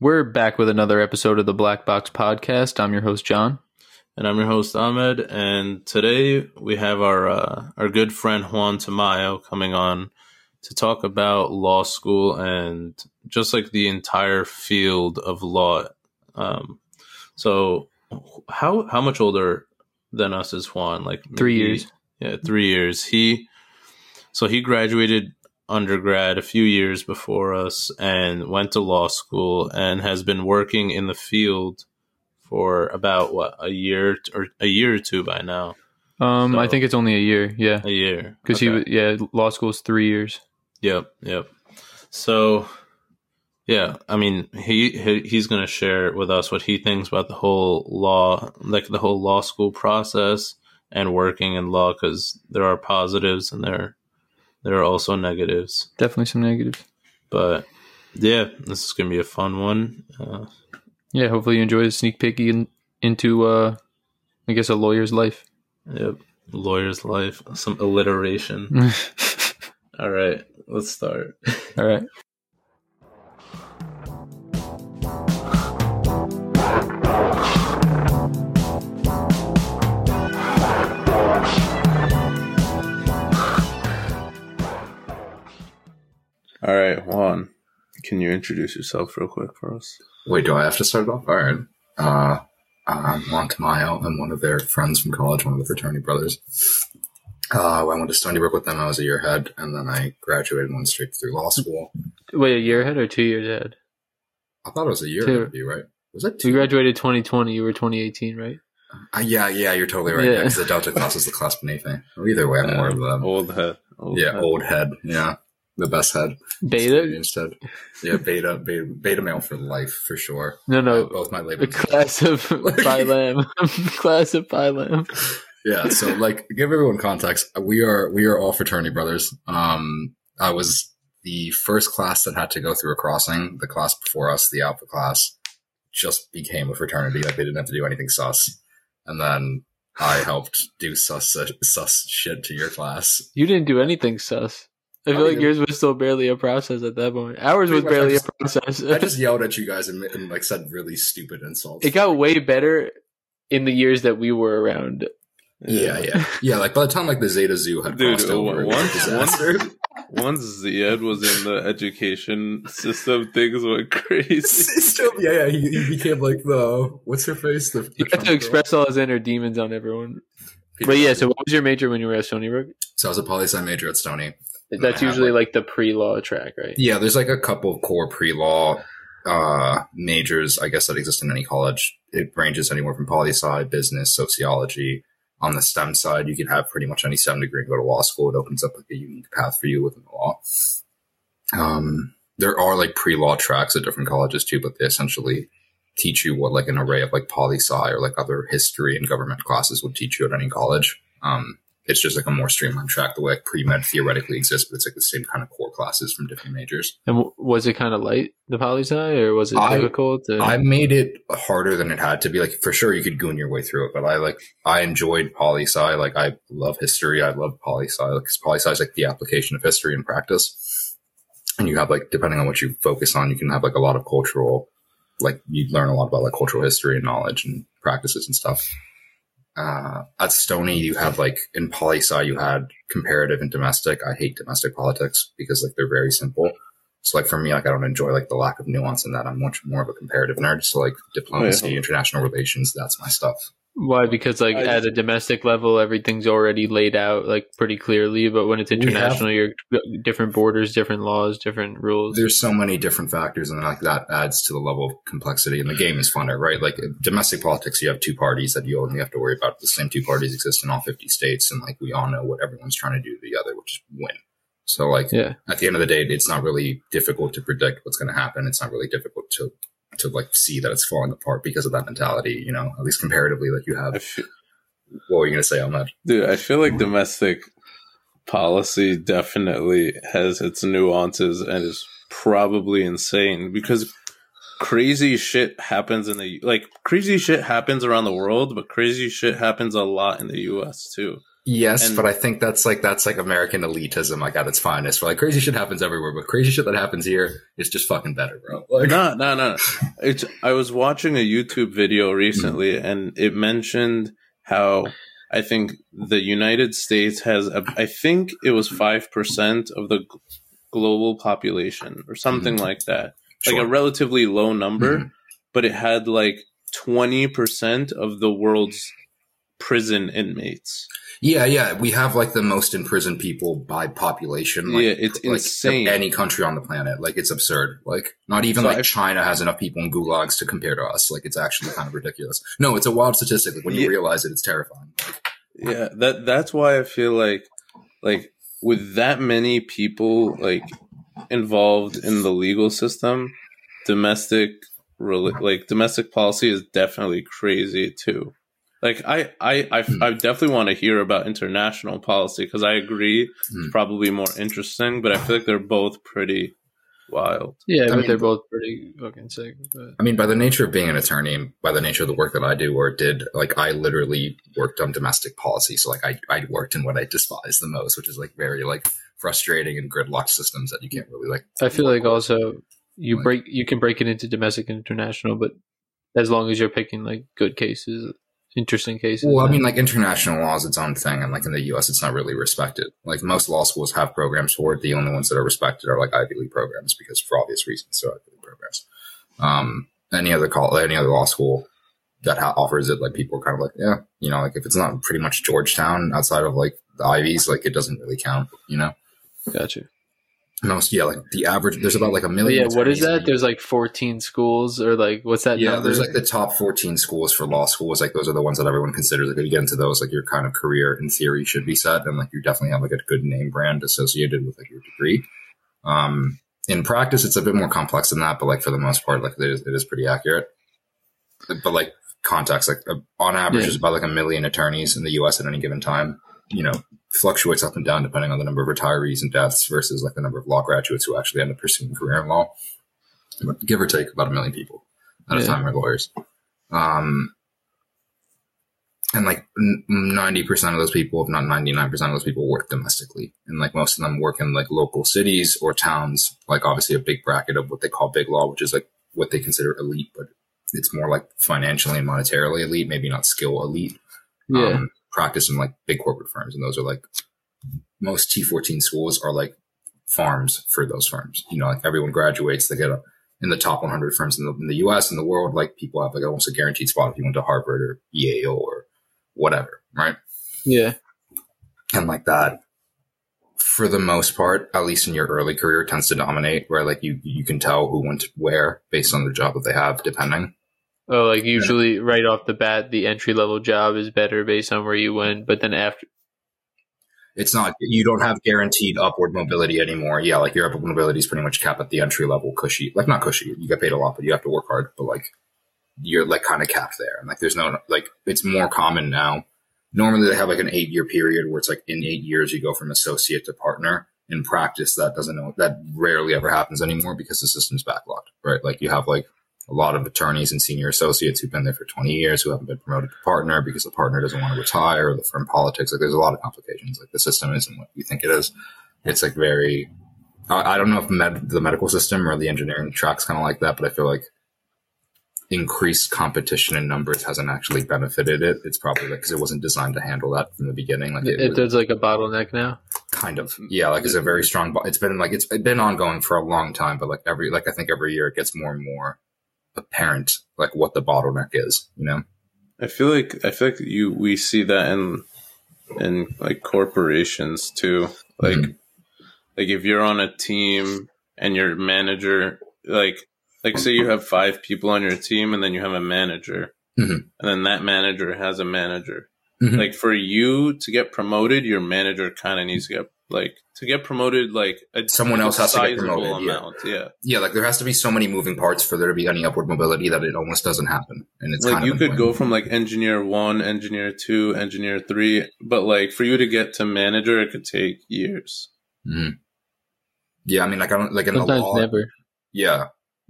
We're back with another episode of the Black Box Podcast. I'm your host, John. And I'm your host, Ahmed. And today we have our uh, our good friend Juan Tamayo coming on to talk about law school and just like the entire field of law. Um, so, how how much older than us is Juan? Like Three years. Yeah, three years. He so he graduated undergrad a few years before us and went to law school and has been working in the field for about what a year or a year or two by now. Um, I think it's only a year. Yeah, A year because he, Okay. he, yeah, law school's three years. Yep, yep. So, yeah, I mean, he, he he's going to share with us what he thinks about the whole law, like the whole law school process and working in law, because there are positives and there there are also negatives. Definitely some negatives. But yeah, this is going to be a fun one. Uh, Yeah, hopefully you enjoy the sneak peek in, into, uh, I guess, a lawyer's life. yep, lawyer's life, some alliteration. All right, let's start. All right. All right, Juan, can you introduce yourself real quick for us? Wait, do I have to start it off? All right. Uh, I'm Juan Tamayo. I'm one of their friends from college, one of the fraternity brothers. Uh, I went to Stony Brook with them. I was a year ahead, and then I graduated and went straight through law school. Wait, a year ahead or two years ahead? I thought it was a year Two. ahead of you, right? Was it We two? graduated 2020. You were 2018, right? Uh, yeah, yeah, you're totally right. Yeah. Yeah, because the Delta class is the class beneath me. Either way, I'm more of them. Old head. Old Yeah, head. old head. Yeah, the best head. Beta? instead. Yeah, beta, beta, beta male for life for sure. No, Uh, no. both my labels. class of Phi Lam. class of Phi Lam. yeah so like give everyone context we are we are all fraternity brothers um i was the first class that had to go through a crossing the class before us the alpha class just became a fraternity like they didn't have to do anything sus and then i helped do sus sus shit to your class You didn't do anything sus. I feel I like did. yours was still barely a process at that point. Ours was Pretty much, I barely a process. i just yelled at you guys and, and like said really stupid insults it got way better in the years that we were around. yeah yeah yeah like by the time like the zeta zoo had Dude, crossed over it was a once, disaster. once, once Ziad was in the education system, things went crazy. Still, yeah, yeah. He, he became like the what's her face? The, the He had Trump to girl? express all his inner demons on everyone. Peter But yeah, so what was your major when you were at Stony Brook? so I was a poli sci major at Stony. That's usually like the pre-law track, right? Yeah, there's like a couple of core pre law uh, majors, I guess, that exist in any college. It ranges anywhere from poli sci, business, sociology. On the STEM side, you can have pretty much any STEM degree and go to law school. It opens up like a unique path for you within the law. Um, there are like pre law tracks at different colleges too, but they essentially teach you what like an array of like poli sci or like other history and government classes would teach you at any college. Um, it's just like a more streamlined track the way like pre med theoretically exists, but it's like the same kind of core classes from different majors. And w- was it kind of light, the poli sci, or was it I- difficult? To- I made it harder than it had to be. Like for sure, you could goon your way through it, but I like I enjoyed poli sci. Like I love history. I love poli sci because poli sci is like the application of history in practice. And you have like depending on what you focus on, you can have like a lot of cultural, like you learn a lot about like cultural history and knowledge and practices and stuff. Uh, at Stony, you have like in poli sci, you had comparative and domestic. I hate domestic politics because like they're very simple. So like for me, like I don't enjoy like the lack of nuance in that. I'm much more of a comparative nerd. So like diplomacy, Oh, yeah. international relations, that's my stuff. Why? Because like I at just- a domestic level, everything's already laid out like pretty clearly. But when it's We have- international, you're different borders, different laws, different rules. There's so many different factors, and like that adds to the level of complexity. And the game is funner, right? Like domestic politics, you have two parties that you only have to worry about. The same two parties exist in all 50 states, and like we all know what everyone's trying to do to the other, which is win. So like yeah, at the end of the day, it's not really difficult to predict what's going to happen. It's not really difficult to to like see that it's falling apart because of that mentality. You know, at least comparatively, like you have. Feel, What were you going to say on that? dude, I feel like domestic policy definitely has its nuances and is probably insane because crazy shit happens in the like crazy shit happens around the world, but crazy shit happens a lot in the U.S. too. Yes, And- but I think that's like that's like American elitism, like at its finest. Where like crazy shit happens everywhere, but crazy shit that happens here is just fucking better, bro. Like, no, no, no. It's. I was watching a YouTube video recently, and it mentioned how I think the United States has. A, I think it was five percent of the global population, or something Mhm. like that. Like a relatively low number, Mhm. but it had like twenty percent of the world's prison inmates. Yeah, yeah, we have like the most imprisoned people by population. Like, Yeah, it's like, insane. Any country on the planet, like it's absurd. Like not even So like I- China has enough people in gulags to compare to us. Like it's actually kind of ridiculous. No, it's a wild statistic. Like when you Yeah. realize it, it's terrifying. yeah that that's why i feel like like with that many people like involved in the legal system domestic like domestic policy is definitely crazy too like i i i, Hmm. I definitely want to hear about international policy because i agree Hmm. it's probably more interesting but i feel like they're both pretty wild Yeah, I but mean- they're both pretty fucking sick. But I mean, by the nature of being an attorney, and by the nature of the work that I do or did, like I literally worked on domestic policy. So like I, I worked in what I despise the most, which is like very like frustrating and gridlock systems that you can't really like. I feel like also you Like- break you can break it into domestic and international, but as long as you're picking like good cases, interesting cases. Well, I mean, like international law is its own thing, and like in the U.S., it's not really respected. Like most law schools have programs for it. The only ones that are respected are like Ivy League programs because, for obvious reasons, they're Ivy League programs. Um, any other call, any other law school that ha- offers it, like people are kind of like, yeah, you know, like if it's not pretty much Georgetown outside of like the Ivies, like it doesn't really count, you know. gotcha. Most, yeah, like the average, there's about like a million. yeah, what is that? There's like 14 schools, or like what's that yeah, number? there's like the top 14 schools for law schools. Like those are the ones that everyone considers. Like if you get into those, like your kind of career in theory should be set, and like you definitely have like a good name brand associated with like your degree. Um, in practice, it's a bit more complex than that, but like for the most part, like it is, it is pretty accurate. But like context, like uh, on average, Yeah. there's about like a million attorneys in the U.S. at any given time. You know, fluctuates up and down depending on the number of retirees and deaths versus like the number of law graduates who actually end up pursuing a career in law. But give or take, about a million people at a Yeah. time are lawyers. Um, and like ninety percent of those people, if not ninety nine percent of those people, work domestically, and like most of them work in like local cities or towns. Like obviously a big bracket of what they call big law, which is like what they consider elite, but it's more like financially and monetarily elite, maybe not skill elite. yeah. Um, practice in like big corporate firms, and those are like most T fourteen schools are like farms for those firms. You know, like everyone graduates, they get a, in the top 100 firms in the, in the U.S. and the world. Like people have like almost a guaranteed spot if you went to Harvard or Yale or whatever, right? yeah. And like that, for the most part, at least in your early career, tends to dominate. Where like you you can tell who went where based on the job that they have, depending. Oh, like usually right off the bat, the entry level job is better based on where you went, but then after, It's not you don't have guaranteed upward mobility anymore. Yeah, like your upward mobility is pretty much capped at the entry level cushy. Like not cushy, you get paid a lot, but you have to work hard. But like you're like kind of capped there. And like there's no like it's more common now. Normally they have like an eight year period where it's like in eight years you go from associate to partner. In practice, that doesn't know that rarely ever happens anymore because the system's backlogged, right? Like you have like a lot of attorneys and senior associates who've been there for 20 years who haven't been promoted to partner because the partner doesn't want to retire or the firm politics. Like there's a lot of complications. Like the system isn't what you think it is. It's like very, I, I don't know if med, the medical system or the engineering track's kind of like that, but I feel like increased competition in numbers hasn't actually benefited it. It's probably like because it wasn't designed to handle that from the beginning. Like it, if was there's like a bottleneck now. kind of, yeah, like it's a very strong, bo- it's been like, it's been ongoing for a long time, but like every, like I think every year it gets more and more apparent, like what the bottleneck is, you know? I feel like I feel like you we see that in in like corporations too. Like Mhm. like if you're on a team and your manager like like say you have five people on your team and then you have a manager Mhm. and then that manager has a manager. Mhm. Like for you to get promoted, your manager kind of needs to get like to get promoted like a, Someone a else has to get promoted, yeah. amount. Yeah. Yeah, like there has to be so many moving parts for there to be any upward mobility that it almost doesn't happen. And it's like kind you of could go from like engineer one, engineer two, engineer three, but like for you to get to manager, it could take years. Mhm. Yeah, I mean, like I don't like in the Sometimes law. never. Yeah,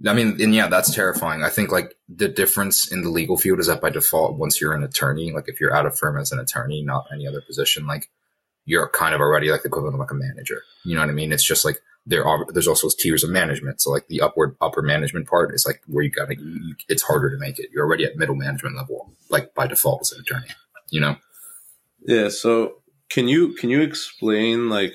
I mean, and yeah, that's terrifying. I think like the difference in the legal field is that by default, once you're an attorney, like if you're at a firm as an attorney, not any other position, like you're kind of already like the equivalent of like a manager. You know what I mean? It's just like there are there's also tiers of management. So like the upward upper management part is like where you gotta you, it's harder to make it. You're already at middle management level, like by default as an attorney. You know? Yeah. So can you can you explain like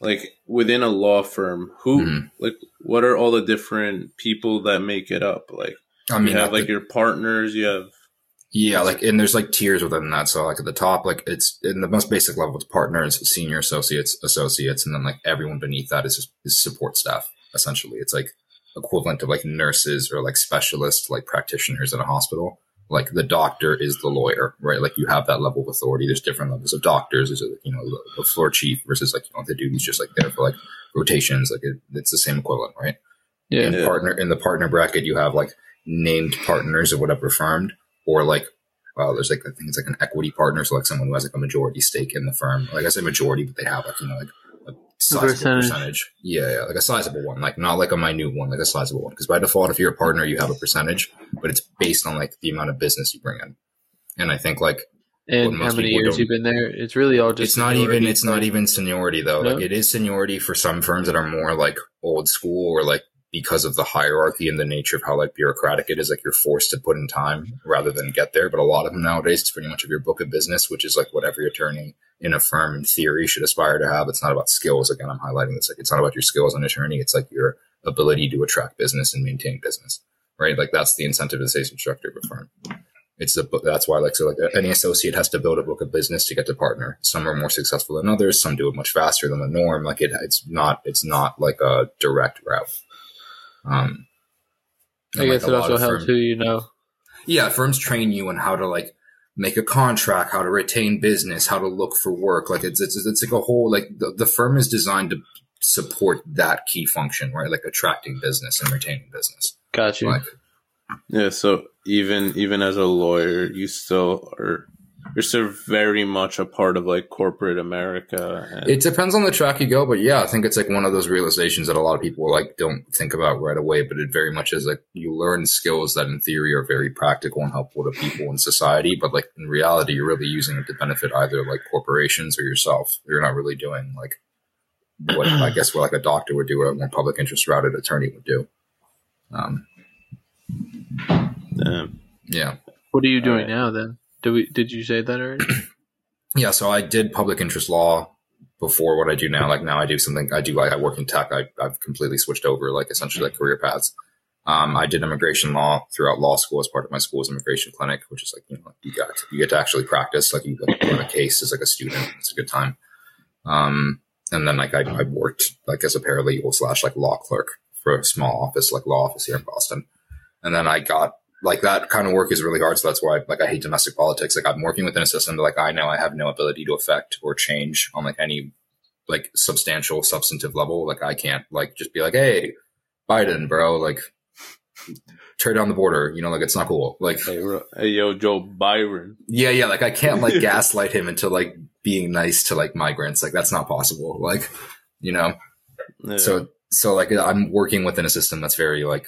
like within a law firm who Mhm. like what are all the different people that make it up? Like I mean, you have like the- your partners, you have Yeah, like and there's like tiers within that. So like at the top, like it's in the most basic level, it's partners, senior associates, associates, and then like everyone beneath that is just is support staff. Essentially, it's like equivalent to like nurses or like specialists, like practitioners in a hospital. Like the doctor is the lawyer, right? Like you have that level of authority. There's different levels of doctors. There's you know the, the floor chief versus like you know the dude who's just like there for like rotations. Like it, it's the same equivalent, right? Yeah. in Yeah. partner in the partner bracket you have like named partners of whatever firm or like well there's like i think it's like an equity partner so like someone who has like a majority stake in the firm like i say majority but they have like you know like a sizable percentage. percentage, Yeah, yeah like a sizable one like not like a minute one like a sizable one because by default if you're a partner you have a percentage but it's based on like the amount of business you bring in and i think like And how many years you've been there? It's really all just it's not even it's not even seniority though No? like it is seniority for some firms that are more like old school or like because of the hierarchy and the nature of how like bureaucratic it is like you're forced to put in time rather than get there but a lot of them nowadays it's pretty much of your book of business which is like what every attorney in a firm in theory should aspire to have it's not about skills again i'm highlighting this like it's not about your skills as an attorney it's like your ability to attract business and maintain business right like that's the the instructor of a firm it's a. That's why, like, so like any associate has to build a book of business to get to partner. Some are more successful than others. Some do it much faster than the norm. Like it, it's not, it's not like a direct route. Um, I guess like, it also helps firm- who you know. yeah, firms train you on how to like make a contract, how to retain business, how to look for work. Like it's it's it's like a whole like the, the firm is designed to support that key function, right? Like attracting business and retaining business. Got you. Like Yeah, so even even as a lawyer, you still are you're still very much a part of like corporate America. And, It depends on the track you go, but yeah, I think it's like one of those realizations that a lot of people like don't think about right away. But it very much is like you learn skills that in theory are very practical and helpful to people in society, but like in reality, you're really using it to benefit either like corporations or yourself. You're not really doing like what I guess what like a doctor would do or a more public interest routed attorney would do. Um, um, yeah. what are you doing Alright. now then? Did we? Did you say that already? yeah, so I did public interest law before what I do now. Like now I do something, I do like, I work in tech. I, I've completely switched over, like essentially like career paths. Um, I did immigration law throughout law school as part of my school's immigration clinic, which is like, you know, you got, you get to actually practice, like you like, run a case as like a student. It's a good time. Um, and then like I, I worked like as a paralegal slash like law clerk for a small office, like law office here in Boston. And then I got like that kind of work is really hard. So that's why like I hate domestic politics. Like I'm working within a system that like I know I have no ability to affect or change on like any like substantial substantive level. Like I can't like just be like, hey, Biden, bro, like tear down the border. You know, like it's not cool. Like hey, hey, yo, Joe Biden. yeah, yeah. Like I can't like gaslight him into like being nice to like migrants. Like that's not possible. Like you know. Yeah. So so like I'm working within a system that's very like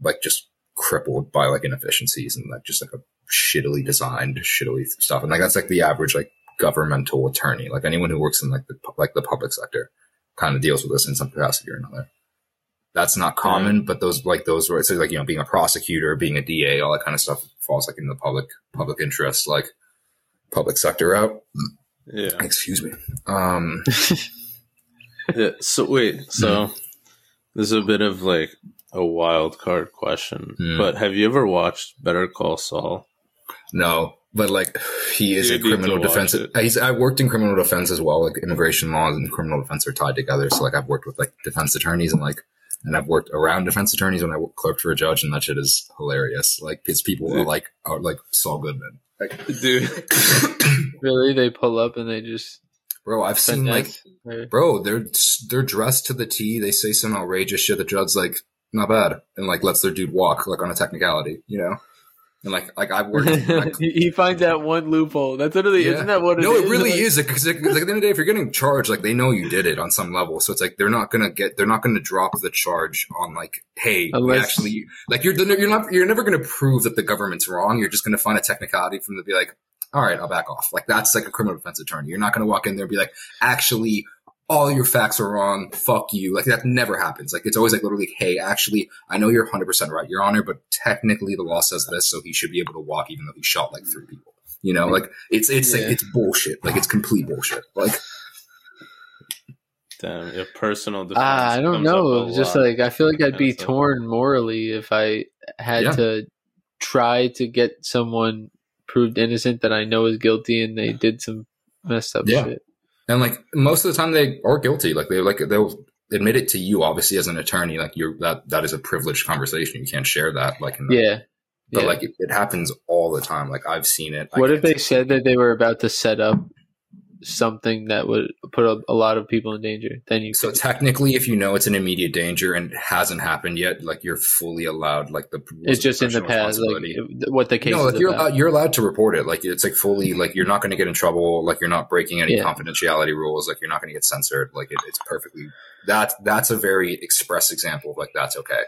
like just crippled by like inefficiencies and like just like a shittily designed shittily stuff. And like that's like the average like governmental attorney. Like anyone who works in like the like the public sector kind of deals with this in some capacity or another. That's not common but those like those were so like you know being a prosecutor being a da all that kind of stuff falls like in the public public interest like public sector route. Yeah. excuse me. Um yeah. So wait, so this is a bit of like a wild card question, Hmm. but have you ever watched Better Call Saul? No, but like he is You a criminal defense. He's I worked in criminal defense as well. Like immigration laws and criminal defense are tied together. So like I've worked with like defense attorneys and like and I've worked around defense attorneys when I worked clerked for a judge and that shit is hilarious. Like his people are like are like Saul Goodman. Like, Dude, really? They pull up and they just bro, I've seen like bro, they're they're dressed to the T. They say some outrageous shit. The judge's like not bad and like lets their dude walk like on a technicality. You know. And like, like I've worked. like, he finds that one loophole. That's literally Yeah. isn't that what it no, is? it really is because like, at the end of the day, if you're getting charged, like they know you did it on some level, so it's like they're not gonna get, they're not gonna drop the charge on like, hey, Unless- actually, like you're you're not you're never gonna prove that the government's wrong. You're just gonna find a technicality from to be like, all right, I'll back off. Like that's like a criminal defense attorney. You're not gonna walk in there and be like, actually. All your facts are wrong. Fuck you. Like that never happens. Like it's always like literally, hey, actually, I know you're 100% right, Your Honor, but technically the law says this, so he should be able to walk even though he shot like three people. You know, like it's it's Yeah. like it's bullshit. Like it's complete bullshit. Like Damn, your personal defense. Ah, I don't know. just lot. like I feel like I'd be Yeah, so- torn morally if I had Yeah. to try to get someone proved innocent that I know is guilty and they did some messed up Yeah. shit. And like most of the time they are guilty. Like they like they'll admit it to you obviously as an attorney. Like you're that that is a privileged conversation. You can't share that. Like in the, Yeah. but yeah. like it, it happens all the time. Like I've seen it. What if they said that they were about to set up something that would put a, a lot of people in danger? Then you So could- technically, if you know it's an immediate danger and it hasn't happened yet, like you're fully allowed. Like the it's just in the past, like what the case no, is like you're about. allowed, you're allowed to report it. Like it's like fully like you're not going to get in trouble. Like you're not breaking any Yeah. confidentiality rules. Like you're not going to get censored. Like it, it's perfectly that that's a very express example of like that's okay,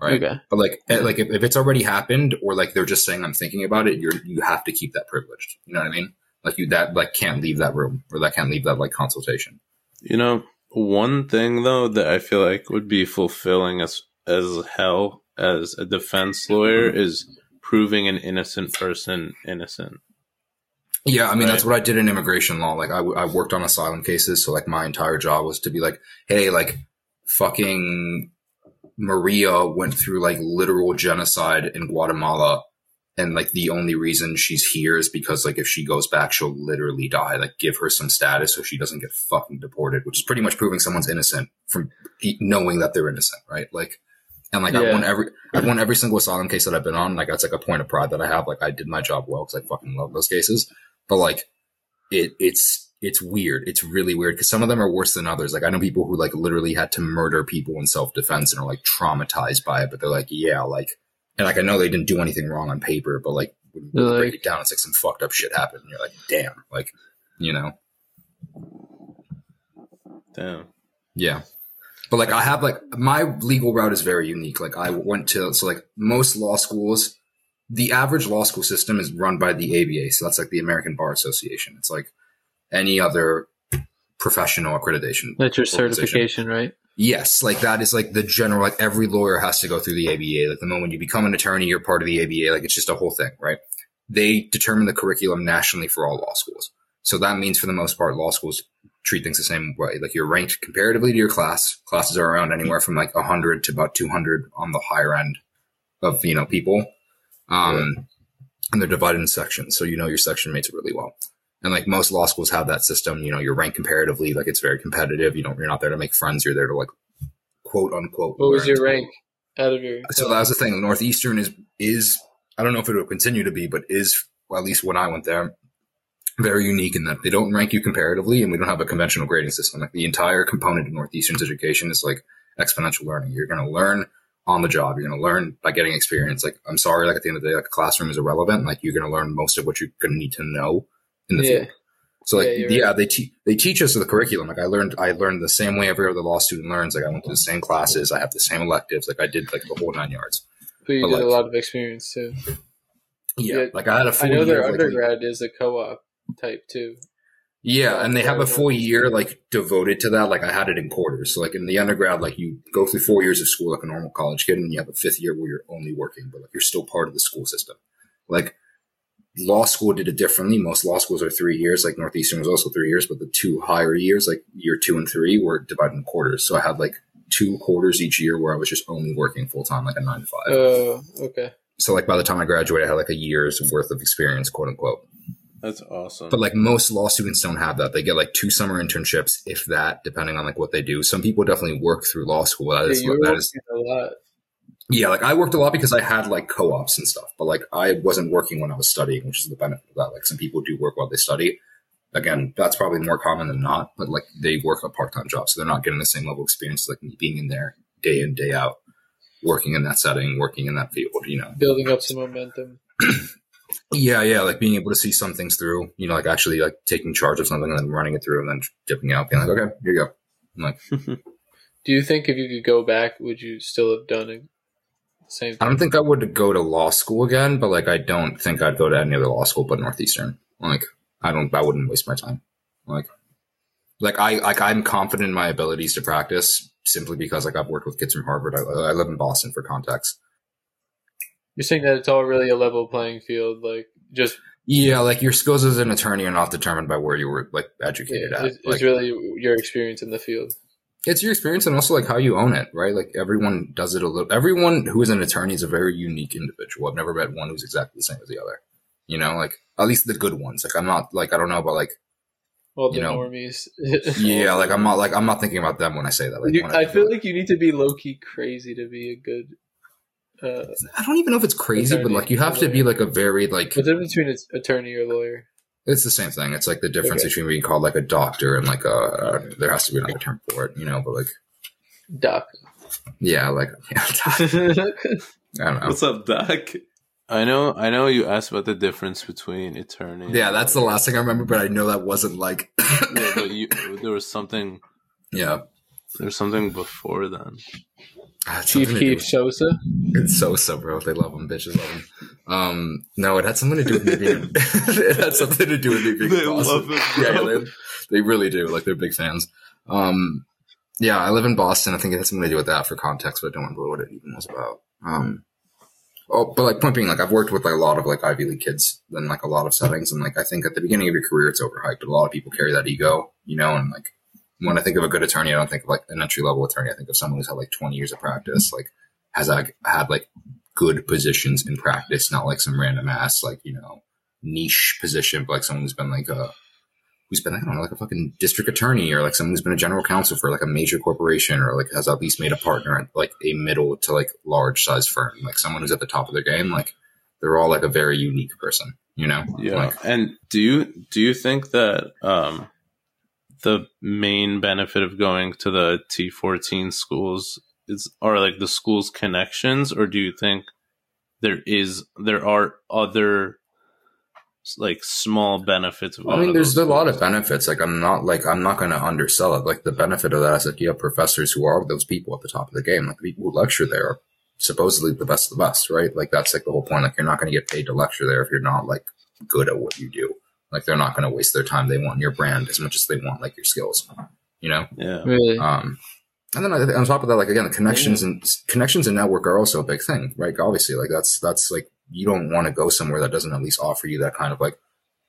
right? Okay. But like eh, like if, if it's already happened or like they're just saying I'm thinking about it, you're you have to keep that privileged. You know what I mean? Like you that like can't leave that room or that can't leave that like consultation. You know, one thing though that I feel like would be fulfilling as as hell as a defense lawyer is proving an innocent person innocent. Yeah, I mean Right. that's what I did in immigration law. Like I, I worked on asylum cases, so like my entire job was to be like, hey, like fucking Maria went through like literal genocide in Guatemala, and like the only reason she's here is because like if she goes back, she'll literally die. Like give her some status so she doesn't get fucking deported, which is pretty much proving someone's innocent from knowing that they're innocent, right? Like. And like I Yeah. won every, I've won every single asylum case that I've been on. Like that's like a point of pride that I have. Like I did my job well because I fucking love those cases but like it it's it's weird it's really weird because some of them are worse than others like i know people who like literally had to murder people in self-defense and are like traumatized by it but they're like yeah like and like i know they didn't do anything wrong on paper but like when you They're break it down it's like some fucked up shit happened and you're like damn like you know Damn. yeah. But like I have like my legal route is very unique. Like I went to so like most law schools, the average law school system is run by the ABA. So that's like the American Bar Association. It's like any other professional accreditation. That's your certification, right? Yes, like that is like the general. Like every lawyer has to go through the ABA. Like the moment you become an attorney, you're part of the ABA. Like it's just a whole thing, right? They determine the curriculum nationally for all law schools. So that means for the most part, law schools treat things the same way. Like you're ranked comparatively to your class. Classes are around anywhere from like 100 to about 200 on the higher end of you know people, um, and they're divided in sections. So you know your section mates really well. And like most law schools have that system, you know, you're ranked comparatively, like it's very competitive. You don't, you're not there to make friends. You're there to like quote unquote. What was your rank out of your? So that was the thing. Northeastern is is I don't know if it will continue to be, but is well, at least when I went there, very unique in that they don't rank you comparatively, and we don't have a conventional grading system. Like the entire component of Northeastern's education is like experiential learning. You're going to learn on the job. You're going to learn by getting experience. Like I'm sorry, like at the end of the day, like a classroom is irrelevant. Like you're going to learn most of what you're going to need to know in the Yeah. field. So like Yeah, yeah, you're they te- they teach us the curriculum. Like I learned I learned the same way every other law student learns. Like I went to the same classes. I have the same electives. Like I did like the whole nine yards. But you but did a lot of experience too. Yeah, like I had a I full know year. their of, like, undergrad is a co-op type too. yeah, and they have a full year like devoted to that. Like I had it in quarters. So like in the undergrad, like you go through four years of school like a normal college kid, and you have a fifth year where you're only working, but like you're still part of the school system. Like law school did it differently. Most law schools are three years. Like Northeastern was also three years, but the two higher years, like year two and three, were divided in quarters. So I had like two quarters each year where I was just only working full time, like a nine to five. Oh, okay. so like by the time I graduated, I had like a year's worth of experience, quote unquote. That's awesome. But like most law students don't have that. They get like two summer internships, if that, depending on like what they do. Some people definitely work through law school. That Yeah, is, that a lot. Yeah. Like I worked a lot because I had like co-ops and stuff, but like I wasn't working when I was studying, which is the benefit of that. Like some people do work while they study. Again, that's probably more common than not, but like they work a part-time job, so they're not getting the same level of experience like me being in there day in, day out, working in that setting, working in that field, you know. Building up some momentum. yeah, yeah, like being able to see some things through, you know, like actually like taking charge of something and then running it through and then dipping out, being like, okay, here you go. I'm like, Do you think if you could go back, would you still have done it? Same I don't think I would go to law school again, but like I don't think I'd go to any other law school but Northeastern. Like I don't, I wouldn't waste my time. Like, like I like I'm confident in my abilities to practice simply because like I've worked with kids from Harvard. I, I live in Boston for context. You're saying that it's all really a level playing field, like just Yeah, like your skills as an attorney are not determined by where you were like educated yeah, at. it's, it's Like, really your experience in the field. It's your experience and also like how you own it, right? Like everyone does it a little. Everyone who is an attorney is a very unique individual. I've never met one who's exactly the same as the other. You know, like at least the good ones. Like I'm not like I don't know about like Well, the You know, normies. yeah, like I'm not like I'm not thinking about them when I say that. Like You- when I feel like you need to be low key crazy to be a good. Uh, I don't even know if it's crazy, but like you have to be like a very like what's the difference between an attorney or lawyer? It's the same thing. It's like the difference Okay. between being called like a doctor and like a uh, there has to be another term for it, you know. But like Doc. yeah, like yeah, I don't know. What's up, Doc? I know. I know you asked about the difference between attorney. Yeah, that's the last thing I remember, but I know that wasn't like Yeah, but you, there was something. yeah. There was something before then. Ah, it's Chief something to do Keef with- Sosa. It's Sosa, bro. They love him. Bitches love him. Um, no, it had something to do with me being. it had something to do with me being. They Boston. love him, Yeah, bro. they, they really do. Like they're big fans. Um, yeah, I live in Boston. I think it had something to do with that for context, but I don't remember what it even was about. Um, oh, but like point being, like I've worked with like a lot of like Ivy League kids in like a lot of settings, and like I think at the beginning of your career it's overhyped. But a lot of people carry that ego, you know, and like when I think of a good attorney, I don't think of like an entry level attorney. I think of someone who's had like 20 years of practice, like has like had like good positions in practice, not like some random ass like you know niche position, but like someone who's been like a who's been I don't know like a fucking district attorney or like someone who's been a general counsel for like a major corporation or like has at least made a partner at like a middle to like large size firm, like someone who's at the top of their game. Like they're all like a very unique person, you know? Yeah. Like, and do you do you think that um, the main benefit of going to the T fourteen schools is are like the school's connections, or do you think there is there are other like small benefits of I mean, there's a lot of benefits. Like, I'm not like I'm not going to undersell it. Like, the benefit of that is like you have professors who are those people at the top of the game. Like, the people who lecture there are supposedly the best of the best, right? Like, that's like the whole point. Like, you're not going to get paid to lecture there if you're not like good at what you do. Like, they're not going to waste their time. They want your brand as much as they want like your skills. You know. yeah. Really? Um, and then on top of that, like again, the connections and connections and network are also a big thing, right? Obviously, like that's that's like you don't want to go somewhere that doesn't at least offer you that kind of like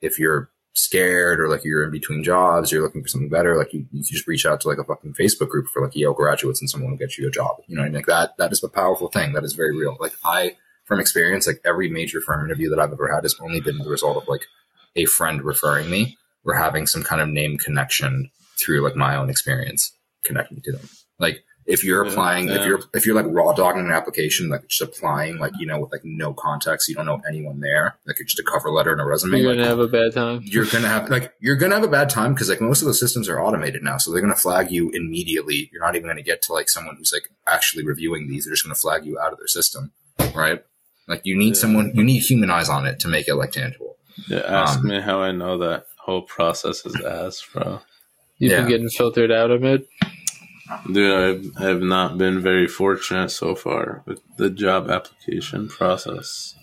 if you're scared or like you're in between jobs, you're looking for something better, like you, you just reach out to like a fucking Facebook group for like Yale graduates and someone will get you a job. You know, and like that that is a powerful thing. That is very real. Like I from experience, like every major firm interview that I've ever had has only been the result of like a friend referring me or having some kind of name connection through like my own experience connecting me to them. Like if you're mm-hmm. Yeah, applying, yeah. if you're if you're like raw dogging an application, like just applying, like you know, with like no context, you don't know anyone there, like it's just a cover letter and a resume. You're gonna have a bad time. you're gonna have like you're gonna have a bad time because like most of the systems are automated now, so they're gonna flag you immediately. You're not even gonna get to like someone who's like actually reviewing these. They're just gonna flag you out of their system, right? Like you need Yeah. someone, you need human eyes on it to make it like tangible. Yeah, ask Um, me how I know that whole process is ass, bro. You've Yeah. been getting filtered out of it. Dude, I've, not been very fortunate so far with the job application process.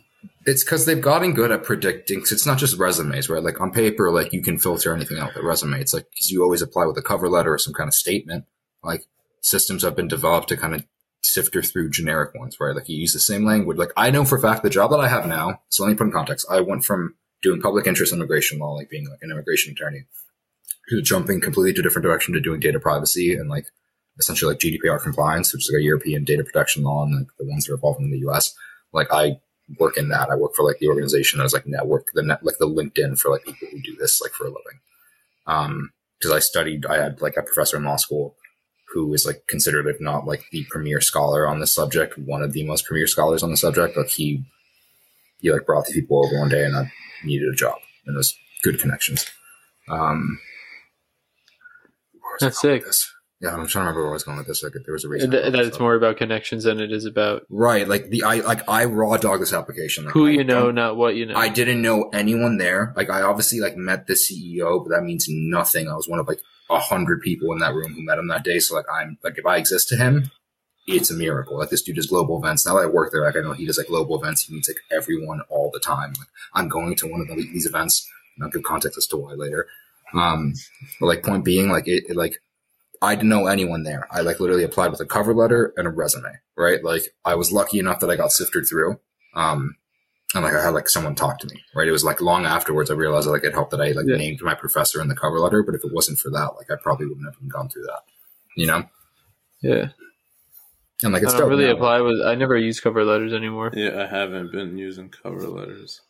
It's because they've gotten good at predicting. Cause it's not just resumes, right? Like on paper, like you can filter anything out with a resume. It's like because you always apply with a cover letter or some kind of statement. Like systems have been developed to kind of sifter through generic ones, right? Like you use the same language. Like I know for a fact the job that I have now. So let me put in context. I went from doing public interest immigration law, like being like an immigration attorney, to jumping completely to a different direction to doing data privacy and like essentially like GDPR compliance, which is like a European data protection law and like the ones that are evolving in the US. Like I work in that. I work for like the organization that is like network, the net, like the LinkedIn for like people who do this like for a living. Um, cause I studied, I had like a professor in law school who is like considered, if not like the premier scholar on this subject, one of the most premier scholars on the subject. Like he, he like brought these people over one day and I needed a job and it was good connections. Um, where was I That's sick. yeah, I'm trying to remember where I was going with this. Like, there was a reason. that, that it's more about connections than it is about right. Like the I like I raw dog this application. Like, who I you know, not what you know. I didn't know anyone there. Like I obviously like met the CEO, but that means nothing. I was one of like a hundred people in that room who met him that day. So like I'm like if I exist to him, it's a miracle. Like this dude does global events. Now that I work there, like I know he does like global events. He meets like everyone all the time. Like I'm going to one of the, these events, and I'll give context as to why later. Um, but like point being, like it, it like I didn't know anyone there. I like literally applied with a cover letter and a resume, right? Like I was lucky enough that I got sifted through. Um, and like I had like someone talk to me, right? It was like long afterwards I realized like it helped that I like Yeah. named my professor in the cover letter, but if it wasn't for that, like I probably wouldn't have even gone through that, you know? yeah, And like I don't really now. apply with. I never use cover letters anymore. Yeah, I haven't been using cover letters.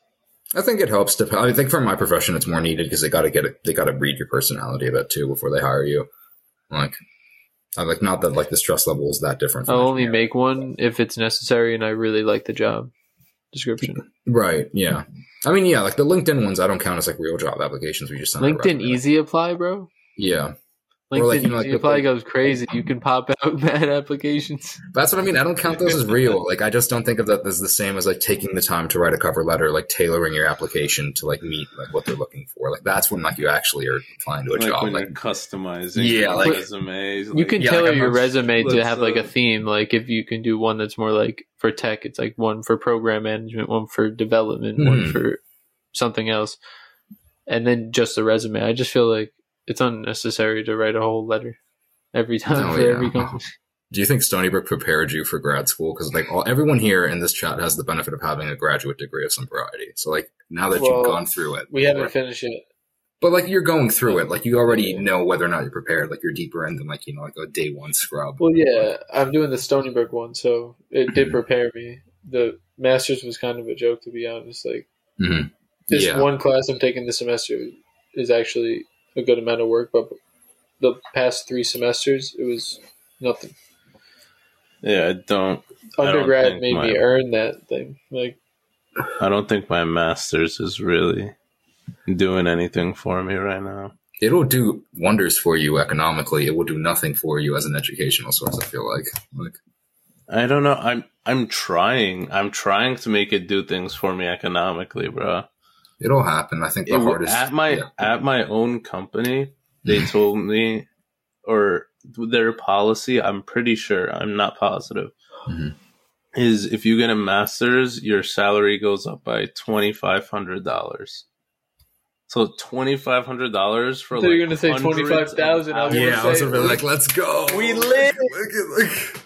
I think it helps to. I think for my profession, it's more needed because they got to get it. They got to read your personality a bit too before they hire you. Like, I'm like not that like the stress level is that different. I'll only make one if it's necessary and I really like the job description. right. Yeah. I mean, yeah, like the LinkedIn ones, I don't count as like real job applications. We just send out a LinkedIn resume. Easy Apply, bro. Yeah, LinkedIn Or like, you know, like Easy the- Apply goes crazy. You can pop out mad applications. that's what I mean. I don't count those as real. Like, I just don't think of that as the same as like taking the time to write a cover letter, like tailoring your application to like meet like what they're looking for. Like, that's when like you actually are applying to a Like job. when Like, you're customizing Yeah, your like- resumes. You like- can yeah, tailor like your not- resume to have like a uh, theme. Like if you can do one that's more like for tech, it's like one for program management, one for development, one Mhm. for something else, and then just the resume. I just feel like it's unnecessary to write a whole letter every time Oh, for yeah. every company. Do you think Stony Brook prepared you for grad school? Because like all, everyone here in this chat has the benefit of having a graduate degree of some variety. So like now that Well, you've gone through it, We haven't finished yet. but like you're going through it, like you already know whether or not you're prepared. Like you're deeper in than like you know like a day one scrub. Well, yeah, I'm doing the Stony Brook one, so it did prepare me. The masters was kind of a joke, to be honest. Like Mhm. this Yeah. one class I'm taking this semester is actually a good amount of work, but the past three semesters it was nothing. yeah, I don't. I don't Undergrad think made my- me earn that thing. Like I don't think my master's is really doing anything for me right now. It'll do wonders for you economically. It will do nothing for you as an educational source. I feel like like I don't know. I'm I'm trying. I'm trying to make it do things for me economically, bro. It'll happen. I think the It- hardest at my yeah. at my own company, they told me, or their policy. I'm pretty sure. I'm not positive. Mhm. Is if you get a master's, your salary goes up by twenty five hundred dollars. So twenty five hundred dollars for I like you were gonna say hundreds of 25,000. I was hours. gonna yeah, I was say- really like, let's go. We live. like, like-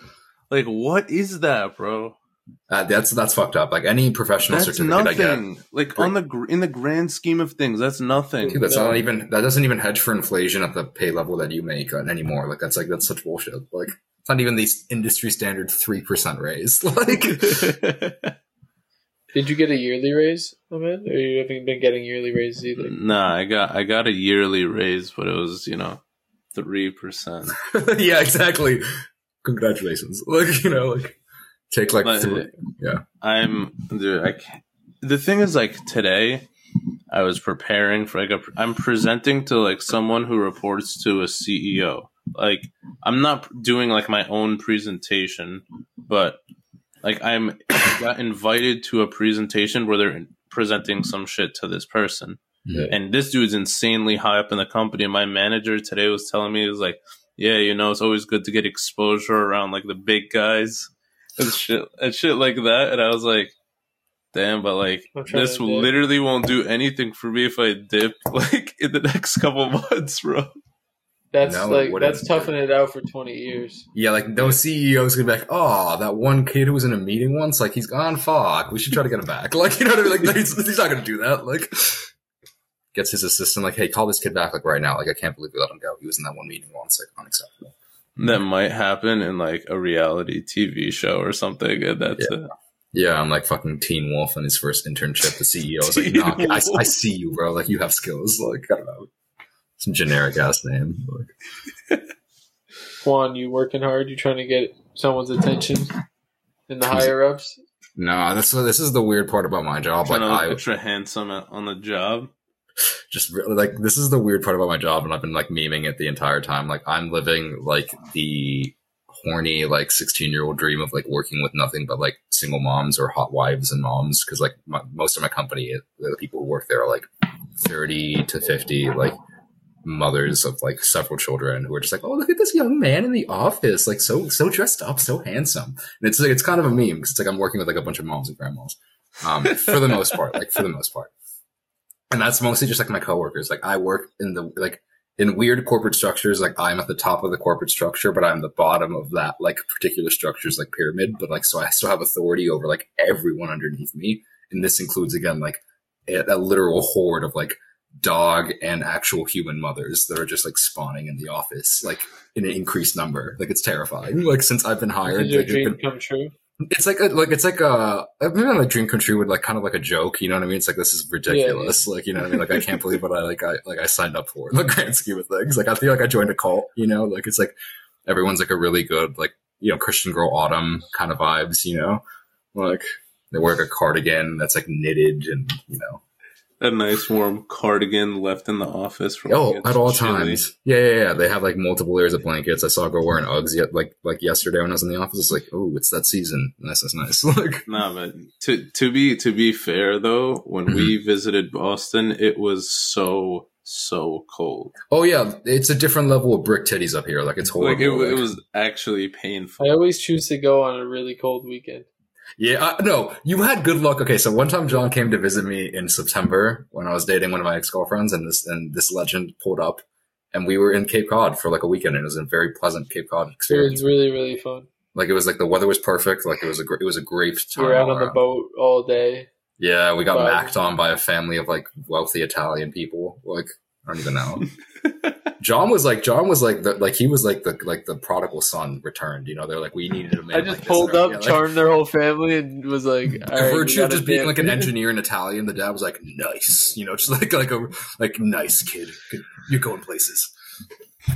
Like what is that, bro? Uh, that's that's fucked up. Like any professional That's certificate I get. Like on the gr- in the grand scheme of things, that's nothing. Dude, that's No. not even that doesn't even hedge for inflation at the pay level that you make uh, anymore. Like that's like that's such bullshit. Like it's not even the industry standard three percent raise. Like Did you get a yearly raise, Ahmed? Or you haven't been getting yearly raises either? nah, I got I got a yearly raise, but it was you know three percent. yeah, exactly. Congratulations. Like you know, like take like But- three. I'm dude. I can't. The thing is, like today, I was preparing for like a. I'm presenting to like someone who reports to a CEO. Like I'm not doing like my own presentation, but like I'm got invited to a presentation where they're presenting some shit to this person. Yeah. And this dude's insanely high up in the company. And my manager today was telling me, he was like, yeah, you know, it's always good to get exposure around like the big guys and shit, and shit like that. And I was like, damn, but like, this literally won't do anything for me if I dip like in the next couple months, bro. That's No, like that's toughing it out for twenty years. Yeah, like those CEOs gonna be like, oh, that one kid who was in a meeting once, like he's gone. Fuck, we should try to get him back. Like you know what I mean? Like he's, he's not gonna do that. Like gets his assistant like, hey, call this kid back like right now. Like I can't believe we let him go. He was in that one meeting once. Like unacceptable. That might happen in like a reality TV show or something. And that's it. Yeah, I'm like fucking Teen Wolf in his first internship. The CEO was like, Teen no, I, I see you, bro. Like you have skills. Like I don't know, some generic ass name. Like, Juan, you working hard? You trying to get someone's attention in the higher ups? no, that's this is the weird part about my job. Like Trying to look I, extra handsome on the job. Just really, like this is the weird part about my job, and I've been like memeing it the entire time. Like I'm living like the horny like 16 year old dream of like working with nothing but like single moms or hot wives and moms because like my, most of my company the people who work there are like 30 to 50 like mothers of like several children who are just like oh look at this young man in the office like so so dressed up so handsome and it's like it's kind of a meme because it's like i'm working with like a bunch of moms and grandmas um for the most part like for the most part and that's mostly just like my coworkers like i work in the like in weird corporate structures, like I'm at the top of the corporate structure, but I'm the bottom of that like particular structures like pyramid. But like, so I still have authority over like everyone underneath me. And this includes again, like a, a literal horde of like dog and actual human mothers that are just like spawning in the office, like in an increased number. Like it's terrifying. Like since I've been hired, your dream been- come true? It's like a, like it's like a maybe not a dream Country with like kind of like a joke. You know what I mean? It's like this is ridiculous. Like you know what I mean? Like I can't believe what I like I like I signed up for in the grand scheme of things. Like I feel like I joined a cult. You know, like it's like everyone's like a really good like you know Christian Girl Autumn kind of vibes. You know, like they wear like a cardigan that's like knitted and you know A nice warm cardigan left in the office. For oh at all gets chilly. times. Yeah, yeah, yeah. They have like multiple layers of blankets. I saw a girl wearing Uggs yet like like yesterday when I was in the office. It's like oh, it's that season. Nice, that's nice. like Nah, but to to be to be fair though, when we mm-hmm. visited Boston, it was so so cold. oh yeah, it's a different level of brick titties up here. Like it's horrible. Like it, like- it was actually painful. I always choose to go on a really cold weekend. Yeah, uh, no, you had good luck. Okay, so one time John came to visit me in September when I was dating one of my ex girlfriends, and this and this legend pulled up, and we were in Cape Cod for like a weekend, and it was a very pleasant Cape Cod experience. It was really really fun. Like it was like the weather was perfect. Like it was a gr- it was a great time. We were out on the boat all day. Yeah, we got Wow. macked on by a family of like wealthy Italian people. Like I don't even know. John was like John was like the like he was like the like the prodigal son returned. You know, they're like we needed a man. I just like pulled up, yeah, like- charmed their whole family, and was like, By all right, we virtue of just being like an engineer in Italian, the dad was like, "Nice," you know, just like like a like nice kid. You're going places.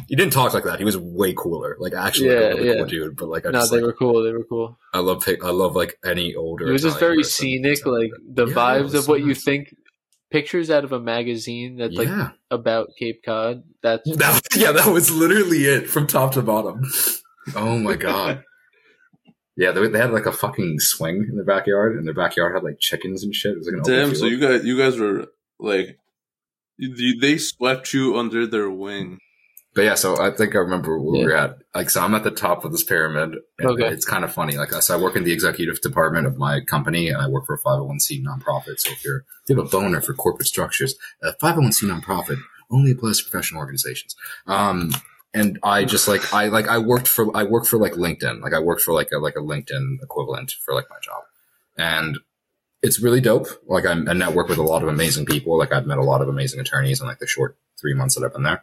He didn't talk like that. He was way cooler. Like actually, like, Yeah, a really yeah. cool dude. But like, I No, just they like, were cool. They were cool. I love I love like any older. It was just very scenic, like the Yeah, vibes of so what you nice. think. Pictures out of a magazine that's like about Cape Cod. That's that, yeah, that was literally it from top to bottom. Oh my god. Yeah, they, they had like a fucking swing in their backyard, and their backyard had like chickens and shit. It was like an Damn, so you guys you guys were like you, they swept you under their wing. But yeah, so I think I remember where we were at. Like, so I'm at the top of this pyramid. And Okay. It's kind of funny. Like, so I work in the executive department of my company, and I work for a 501c nonprofit. So if you're if you have a boner for corporate structures, a 501c nonprofit only applies to professional organizations. Um, and I just like I like I worked for I worked for like LinkedIn. Like I worked for like a like a LinkedIn equivalent for like my job, and it's really dope. Like I'm, I network with a lot of amazing people. Like I've met a lot of amazing attorneys in like the short three months that I've been there.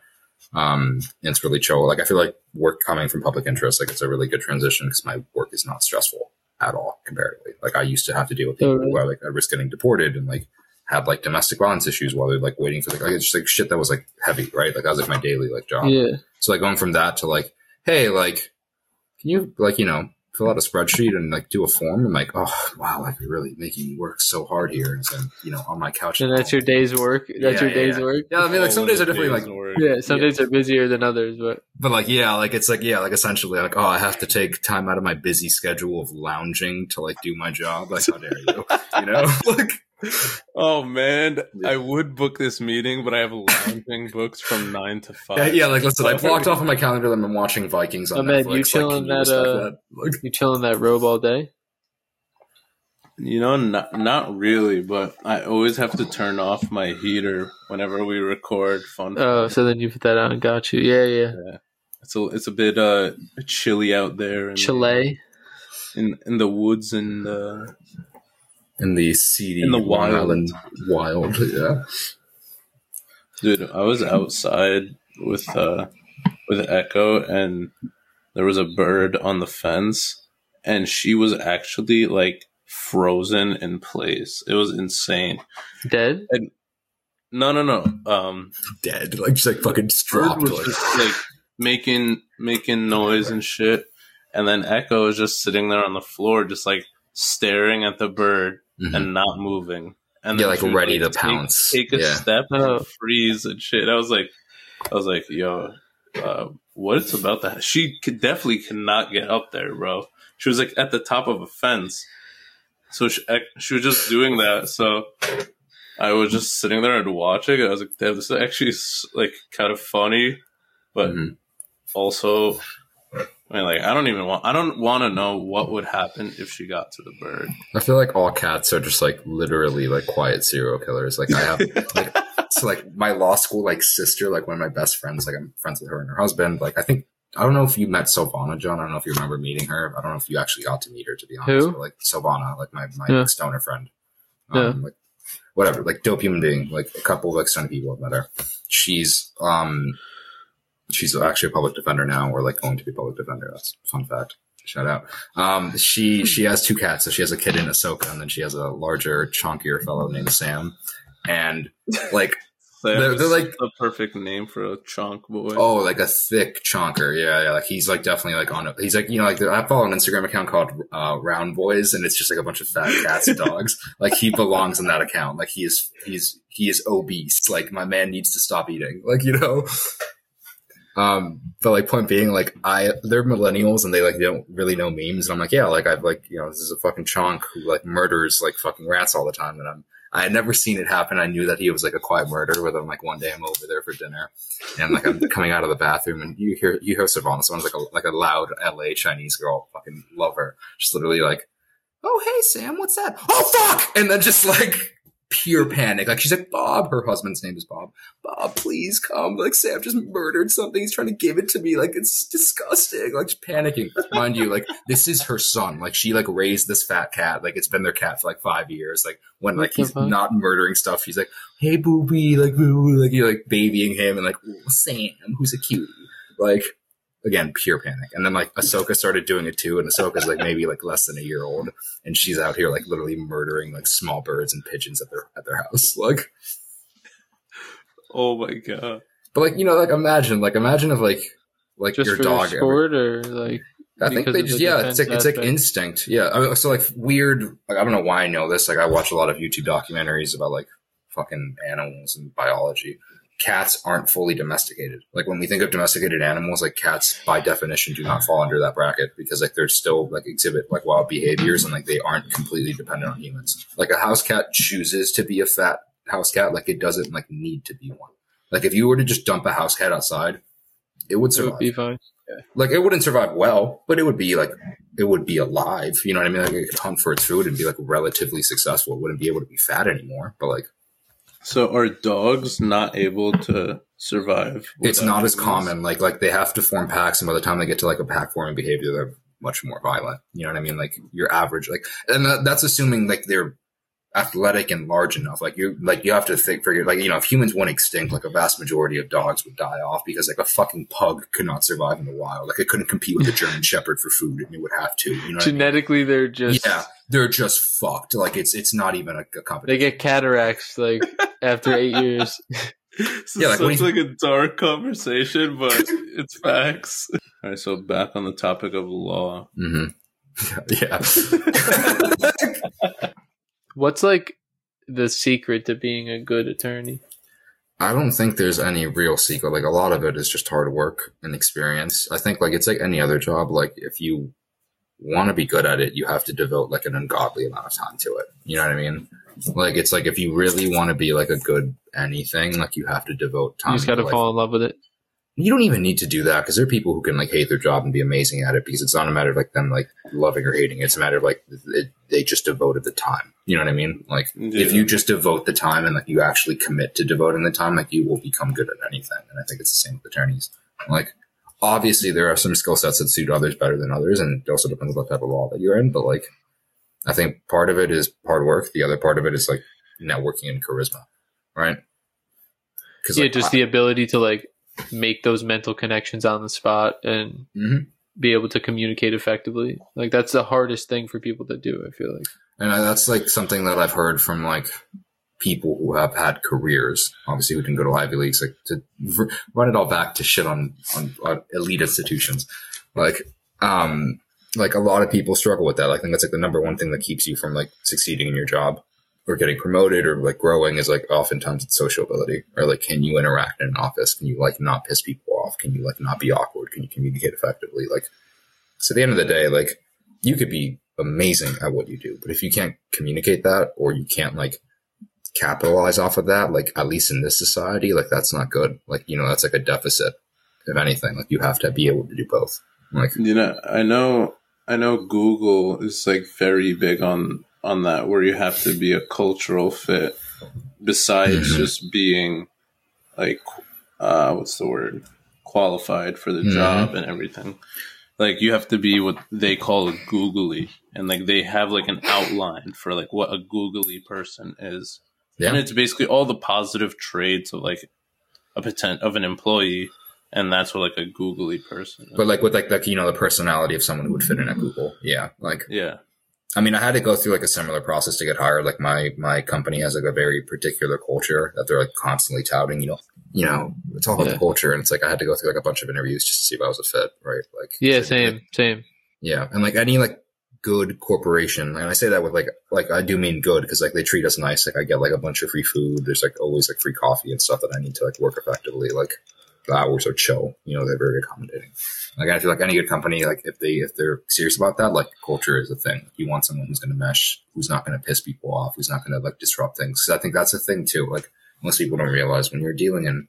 Um, it's really chill. Like I feel like work coming from public interest, like it's a really good transition because my work is not stressful at all comparatively. Like I used to have to deal with people who are like at risk getting deported and like had like domestic violence issues while they're like waiting for the like it's just like shit that was like heavy, right? Like that was like my daily like job. yeah. So like going from that to like, hey, like, can you like you know fill out a spreadsheet and like do a form? I'm like, oh wow, like you're really making me work so hard here, and so you know on my couch. And that's your day's work. That's Yeah, your yeah, day's yeah. work. Yeah, I mean, like some All days are definitely day's like, work. Yeah, some Yeah. days are busier than others, but but like yeah, like it's like yeah, like essentially like oh, I have to take time out of my busy schedule of lounging to like do my job. Like how dare you? You know, like Oh man, Yeah. I would book this meeting, but I have lounging books from nine to five. yeah, yeah, like listen, I blocked off on my calendar that I'm watching Vikings on Oh, man, Netflix. you chilling can you that, respect uh, that? Like, you chill in that robe all day. You know, not not really, but I always have to turn off my heater whenever we record fun. Oh, so then you put that on. Got you. Yeah, yeah. it's a it's a bit uh chilly out there in Chile. in in the woods and uh, in the seedy In the wild. Island wild, yeah. dude, I was outside with uh with Echo and there was a bird on the fence and she was actually like frozen in place. It was insane. Dead. No, no, no. Um Dead, like just like fucking bird dropped. was Like, just like making making noise and shit, and then Echo is just sitting there on the floor, just like staring at the bird Mhm. and not moving. and Yeah, then like, she would, ready to take- pounce. take a Yeah. step and Oh. freeze and shit. I was like, I was like, yo, uh, what is about that? She could definitely cannot get up there, bro. She was like at the top of a fence, so she she was just doing that. So I was just sitting there and watching. I was like, damn, this is actually like kind of funny, but Mhm. also. I mean, like, I don't even want. I don't want to know what would happen if she got to the bird. I feel like all cats are just like literally like quiet serial killers. Like I have like so like my law school like sister, like one of my best friends, like I'm friends with her and her husband. Like I think I don't know if you met Sylvana, John. I don't know if you remember meeting her. I don't know if you actually got to meet her to be honest. Who? But, like Sylvana, like my, my Yeah. stoner friend. Yeah. Um, like whatever, like dope human being. Like a couple of like stoner people have met her. She's um she's actually a public defender now, or like going to be public defender. That's a fun fact. Shout out. Um, she she has two cats. So she has a kid in Ahsoka, and then she has a larger, chunkier fellow named Sam. And like They're- they're like- the perfect name for a chunk boy. oh, like a thick chonker. Yeah, yeah. Like he's like definitely like on it. He's like you know like I follow an Instagram account called uh, Round Boys, and it's just like a bunch of fat cats and dogs. Like he belongs in that account. Like he is he's he is obese. Like my man needs to stop eating. Like you know. Um, but like point being, like I, they're millennials and they like don't really know memes. And I'm like, yeah, like I've like, you know, this is a fucking chonk who like murders like fucking rats all the time. And I'm, I had never seen it happen. I knew that he was like a quiet murderer. But then like one day I'm over there for dinner and like I'm coming out of the bathroom and you hear, you hear Sylvana, someone's like a, like a loud LA Chinese girl, fucking love her. Just literally like, oh, hey, Sam, what's that? Oh, fuck. And then just like, Pure panic. Like she's like, Bob, her husband's name is Bob. Bob, please come. Like Sam just murdered something. He's trying to give it to me. Like it's disgusting. Like she's panicking. Mind you, like this is her son. Like she like raised this fat cat. Like it's been their cat for like five years. Like when like he's not murdering stuff, he's like, hey booby, like boo, like you're like babying him and like "Ooh, Sam, who's a cutie. Like again, pure panic. And then like Ahsoka started doing it too, and Ahsoka's like maybe like less than a year old, and she's out here like literally murdering like small birds and pigeons at their at their house. Like Oh my god. But like you know, like imagine, like imagine if like like Just your dog. sport or like I think they just the yeah, it's like it's like aspect? instinct. Yeah, I mean, so like weird. Like I don't know why I know this. Like I watch a lot of YouTube documentaries about like fucking animals and biology. Cats aren't fully domesticated. Like when we think of domesticated animals, like cats by definition do not fall under that bracket because like they're still like exhibit like wild behaviors and like they aren't completely dependent on humans. Like a house cat chooses to be a fat house cat, like it doesn't like need to be one. Like if you were to just dump a house cat outside, it would it survive would be fine. like it wouldn't survive well, but it would be like it would be alive. You know what I mean? Like it could hunt for its food and be like relatively successful. It wouldn't be able to be fat anymore, but like So are dogs not able to survive? it's not as common. Like like they have to form packs, and by the time they get to like a pack forming behavior, they're much more violent. You know what I mean? Like your average, like, and that, that's assuming like they're athletic and large enough. Like you, like you have to think, figure, like you know, if humans went extinct, like a vast majority of dogs would die off because like a fucking pug could not survive in the wild. Like it couldn't compete with a German Shepherd for food, and it would have to. You know? What I mean? Genetically, they're just yeah, they're just fucked. Like it's it's not even a, a they get cataracts like after eight years. This Yeah, is like, when such like a dark conversation, but it's facts. All right, so back on the topic of law. Mm-hmm. yeah. What's like the secret to being a good attorney? I don't think there's any real secret. Like a lot of it is just hard work and experience. I think like it's like any other job. Like if you want to be good at it, you have to devote like an ungodly amount of time to it. You know what I mean? Like it's like if you really want to be like a good anything, like you have to devote time. You just got to like, fall in love with it. You don't even need to do that because there are people who can like hate their job and be amazing at it because it's not a matter of like them like loving or hating. It's a matter of like it, they just devoted the time. You know what I mean? Like Yeah. if you just devote the time and like you actually commit to devoting the time, like you will become good at anything. And I think it's the same with attorneys. Like obviously there are some skill sets that suit others better than others, and it also depends on what type of law that you're in. But like I think part of it is hard work. The other part of it is like networking and charisma, right? Because Yeah, just the ability to like make those mental connections on the spot and Mhm. be able to communicate effectively. Like that's the hardest thing for people to do. I feel like. And that's like something that I've heard from like people who have had careers, obviously who didn't go to Ivy Leagues, like to run it all back to shit on, on, on elite institutions. Like, um, like a lot of people struggle with that. Like, I think that's like the number one thing that keeps you from like succeeding in your job. Or getting promoted or like growing is like oftentimes it's social ability or like can you interact in an office? Can you like not piss people off? Can you like not be awkward? Can you communicate effectively? Like, so at the end of the day, like you could be amazing at what you do, but if you can't communicate that or you can't like capitalize off of that, like at least in this society, like that's not good. Like, you know, that's like a deficit if anything. Like you have to be able to do both. Like, You know, I know, I know Google is like very big on on that, where you have to be a cultural fit, besides Mhm. just being like, uh, what's the word, qualified for the Mhm. job and everything. Like you have to be what they call a googly, and like they have like an outline for like what a googly person is, and it's basically all the positive traits of like a potent of an employee, and that's what like a googly person. Is. but like with like the, you know, the personality of someone who would fit in at Google. Yeah. Like, yeah, I mean, I had to go through like a similar process to get hired. Like my, my company has like a very particular culture that they're like constantly touting, you know, you know, it's all about Yeah. the culture. And it's like, I had to go through like a bunch of interviews just to see if I was a fit. Right. Like, Yeah, like, same, same. Yeah, and like any like good corporation, and I say that with like like I do mean good because like they treat us nice. Like I get like a bunch of free food. There's like always like free coffee and stuff that I need to like work effectively. Like the hours are chill. You know, they're very accommodating. Like I feel like any good company, like if they if they're serious about that, like culture is a thing. You want someone who's going to mesh, who's not going to piss people off, who's not going to like disrupt things. I think that's a thing too. Like most people don't realize when you're dealing in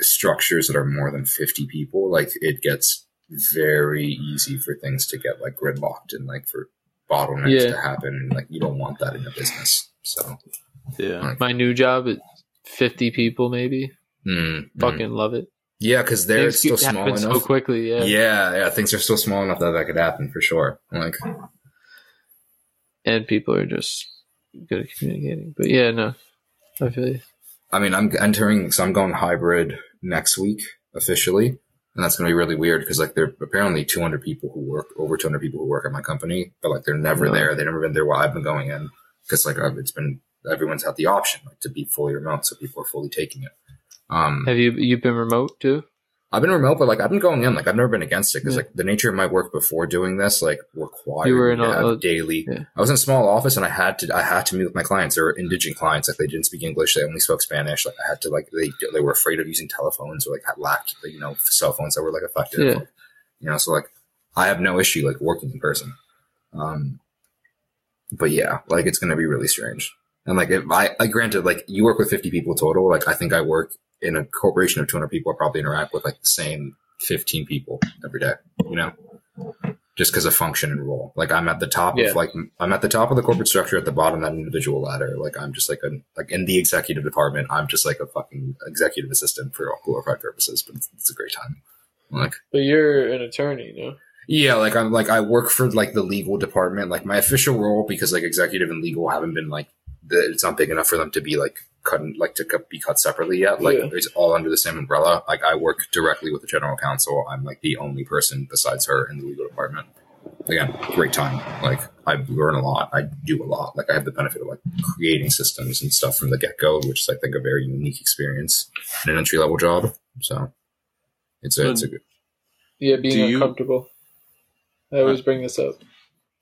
structures that are more than 50 people, like it gets very easy for things to get like gridlocked and like for bottlenecks Yeah. to happen. And like you don't want that in a business. So, yeah. My new job at 50 people, maybe. mm, mm. Fucking love it. Yeah, because they're Things still small enough. so quickly. Yeah. yeah, yeah, things are still small enough that that could happen for sure. Like, And people are just good at communicating. But yeah, no, I feel you. I mean, I'm entering, so I'm going hybrid next week officially, and that's going to be really weird because like there are apparently 200 people who work over 200 people who work at my company, but like they're never Wow. there. They've never been there while I've been going in because like I've, it's been everyone's had the option like to be fully remote, so people are fully taking it. Um, Have you you been remote too? I've been remote, but like I've been going in. Like I've never been against it because Yeah. like the nature of my work before doing this like required You were in to a- have a- daily. yeah. I was in a small office and I had to I had to meet with my clients. They were indigent clients. Like they didn't speak English. They only spoke Spanish. Like I had to like they they were afraid of using telephones or like had lacked you know cell phones that were like effective. Yeah. You know, so like I have no issue like working in person. Um, but yeah, like it's gonna be really strange. And like if I, I granted like you work with 50 people total. Like I think I work in a corporation of 200 people. I probably interact with like the same 15 people every day, you know, just because of function and role. Like I'm at the top Yeah. of like, I'm at the top of the corporate structure at the bottom of that individual ladder. Like I'm just like a, like in the executive department, I'm just like a fucking executive assistant for all glorified purposes, but it's, it's a great time. Like, But you're an attorney, no? yeah, like I'm like I work for like the legal department. Like my official role, because like executive and legal haven't been like it's not big enough for them to be like cut like to cut, be cut separately yet. Like Yeah. it's all under the same umbrella. Like I work directly with the general counsel. I'm like the only person besides her in the legal department. Again, great time. Like I learn a lot. I do a lot. Like I have the benefit of like creating systems and stuff from the get go, which is I think a very unique experience in an entry level job. So it's a, it's a good. Yeah, being Do you- uncomfortable. I always uh, bring this up.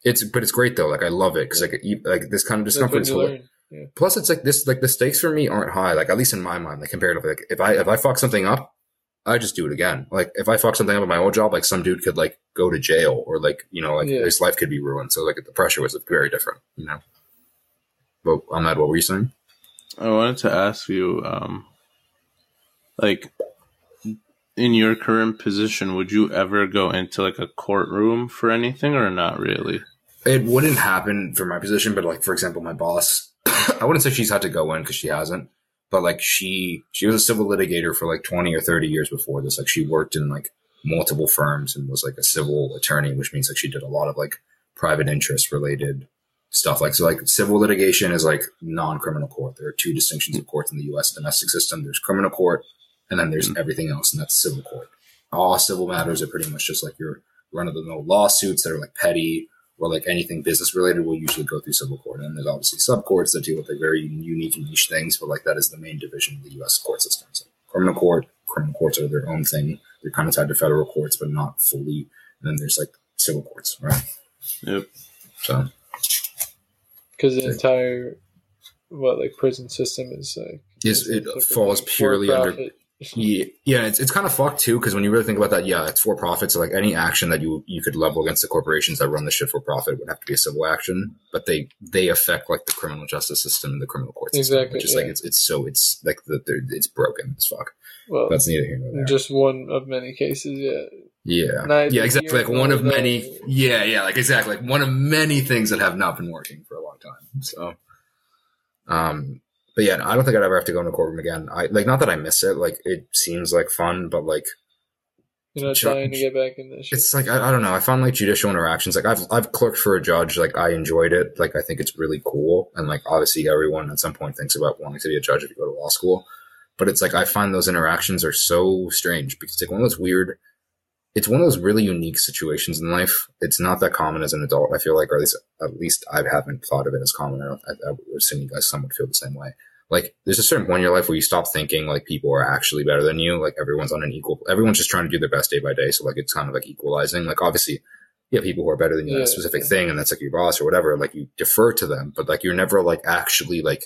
It's but it's great though. Like I love it because like like this kind of That's when discomfort. is you hilarious. Learn. Yeah. Plus, it's like this. Like the stakes for me aren't high. Like at least in my mind, like comparatively. Like if I if I fuck something up, I just do it again. Like if I fuck something up in my old job, like some dude could like go to jail or like you know like Yeah. his life could be ruined. So like the pressure was very different. You know. But I'm Ahmed, what were you saying? I wanted to ask you, um, like, in your current position, would you ever go into like a courtroom for anything, or not really? It wouldn't happen for my position, but like for example, my boss, I wouldn't say she's had to go in because she hasn't, but like she she was a civil litigator for like twenty or thirty years before this. Like she worked in like multiple firms and was like a civil attorney, which means like she did a lot of like private interest related stuff. Like so, like civil litigation is like non criminal court. There are two distinctions of courts in the U.S. domestic system. There's criminal court, and then there's mm. everything else, and that's civil court. All civil matters are pretty much just like your run of the mill lawsuits that are like petty or like anything business related will usually go through civil court. And there's obviously sub courts that deal with like very unique and niche things, but like that is the main division of the U.S. court system. So criminal court, criminal courts are their own thing. They're kind of tied to federal courts, but not fully. And then there's like civil courts, right? Yep. So Because the entire what like prison system is like Is it falls purely under for-profit. Yeah, yeah, it's, it's kind of fucked too because when you really think about that, yeah, it's for profit. So like any action that you you could level against the corporations that run the shit for profit would have to be a civil action, but they they affect like the criminal justice system and the criminal court system, Exactly, which is like it's it's so it's like the, it's broken as fuck. well That's neither here nor there. just one of many cases yeah yeah, neither yeah, exactly. Like one of many. there. Yeah, yeah, like exactly. Like one of many things that have not been working for a long time. So, um, but yeah, I don't think I'd ever have to go into courtroom again. I like not that I miss it. Like it seems like fun, but like you're not Ju- trying to get back in this shit. it's like I, I don't know. I found like judicial interactions. Like I've I've clerked for a judge. Like I enjoyed it. Like I think it's really cool. And like obviously everyone at some point thinks about wanting to be a judge if you go to law school. But it's like I find those interactions are so strange because it's like one of those weird. It's one of those really unique situations in life. It's not that common as an adult. I feel like, or at least at least I haven't thought of it as common. I, don't, I, I would assume you guys somewhat feel the same way. Like there's a certain point in your life where you stop thinking like people are actually better than you. Like everyone's on an equal. Everyone's just trying to do their best day by day. So like it's kind of like equalizing. Like obviously you have people who are better than you in Yeah, a specific yeah. thing and that's like your boss or whatever like you defer to them but like you're never like actually like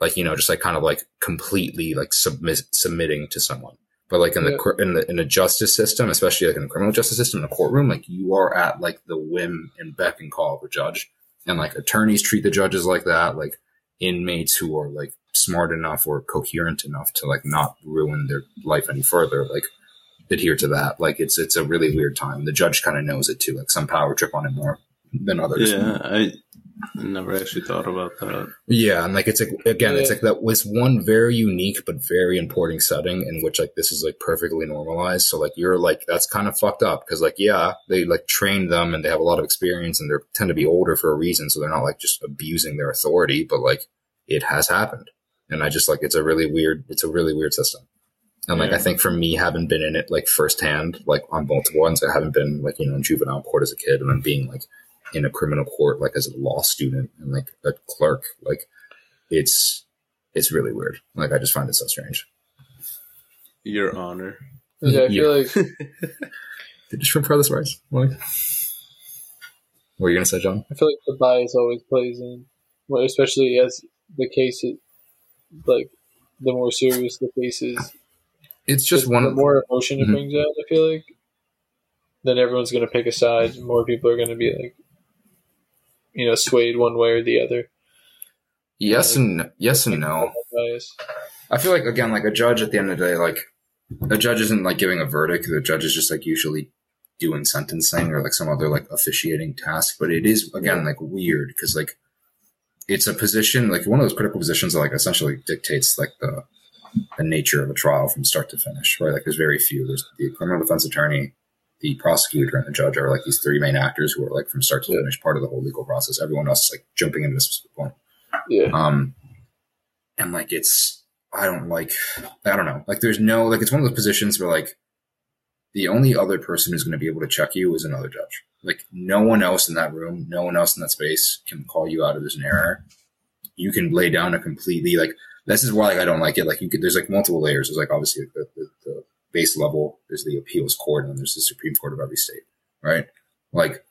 like you know just like kind of like completely like submit submitting to someone but like in the Yeah. in the in the justice system especially like in the criminal justice system in the courtroom like you are at like the whim and beck and call of a judge and like attorneys treat the judges like that like inmates who are like smart enough or coherent enough to like not ruin their life any further like adhere to that. Like it's it's a really weird time. The judge kind of knows it too. Like some power trip on it more than others. Yeah, I never actually thought about that. Yeah, and like it's like again, it's like that was one very unique but very important setting in which like this is like perfectly normalized. So like you're like that's kind of fucked up because like yeah, they like train them and they have a lot of experience and they tend to be older for a reason, so they're not like just abusing their authority, but like it has happened, and I just like it's a really weird, it's a really weird system. And like Yeah. I think for me, having been in it like firsthand, like on multiple ones, I haven't been like you know in juvenile court as a kid, and then being like in a criminal court like as a law student and like a clerk, like it's it's really weird. Like I just find it so strange. Your Honor. Yeah, I feel like Did you shrimp fry this rice? Like, what were you gonna say, John? I feel like the bias always plays in, well, especially as the case is like the more serious the case is. It's just one the more emotion it Mhm. brings out. I feel like then everyone's gonna pick a side. More people are gonna be like, you know, swayed one way or the other. yes uh, and yes and no. I feel like again, like a judge at the end of the day, like a judge isn't like giving a verdict. The judge is just like usually doing sentencing or like some other like officiating task. But it is again like weird because like it's a position like one of those critical positions that like essentially dictates like the the nature of a trial from start to finish. Right? Like there's very few. There's the criminal defense attorney, the prosecutor, and the judge are like these three main actors who are like from start to finish part of the whole legal process. Everyone else is like jumping into a specific point. Yeah. Um, and like it's, I don't like, I don't know. Like there's no, like it's one of those positions where like the only other person who's going to be able to check you is another judge. Like no one else in that room, no one else in that space can call you out if there's an error. You can lay down a completely like. This is why like, I don't like it. Like you could, there's like multiple layers. There's like obviously the, the, the base level. There's the appeals court, and then there's the Supreme Court of every state, right? Like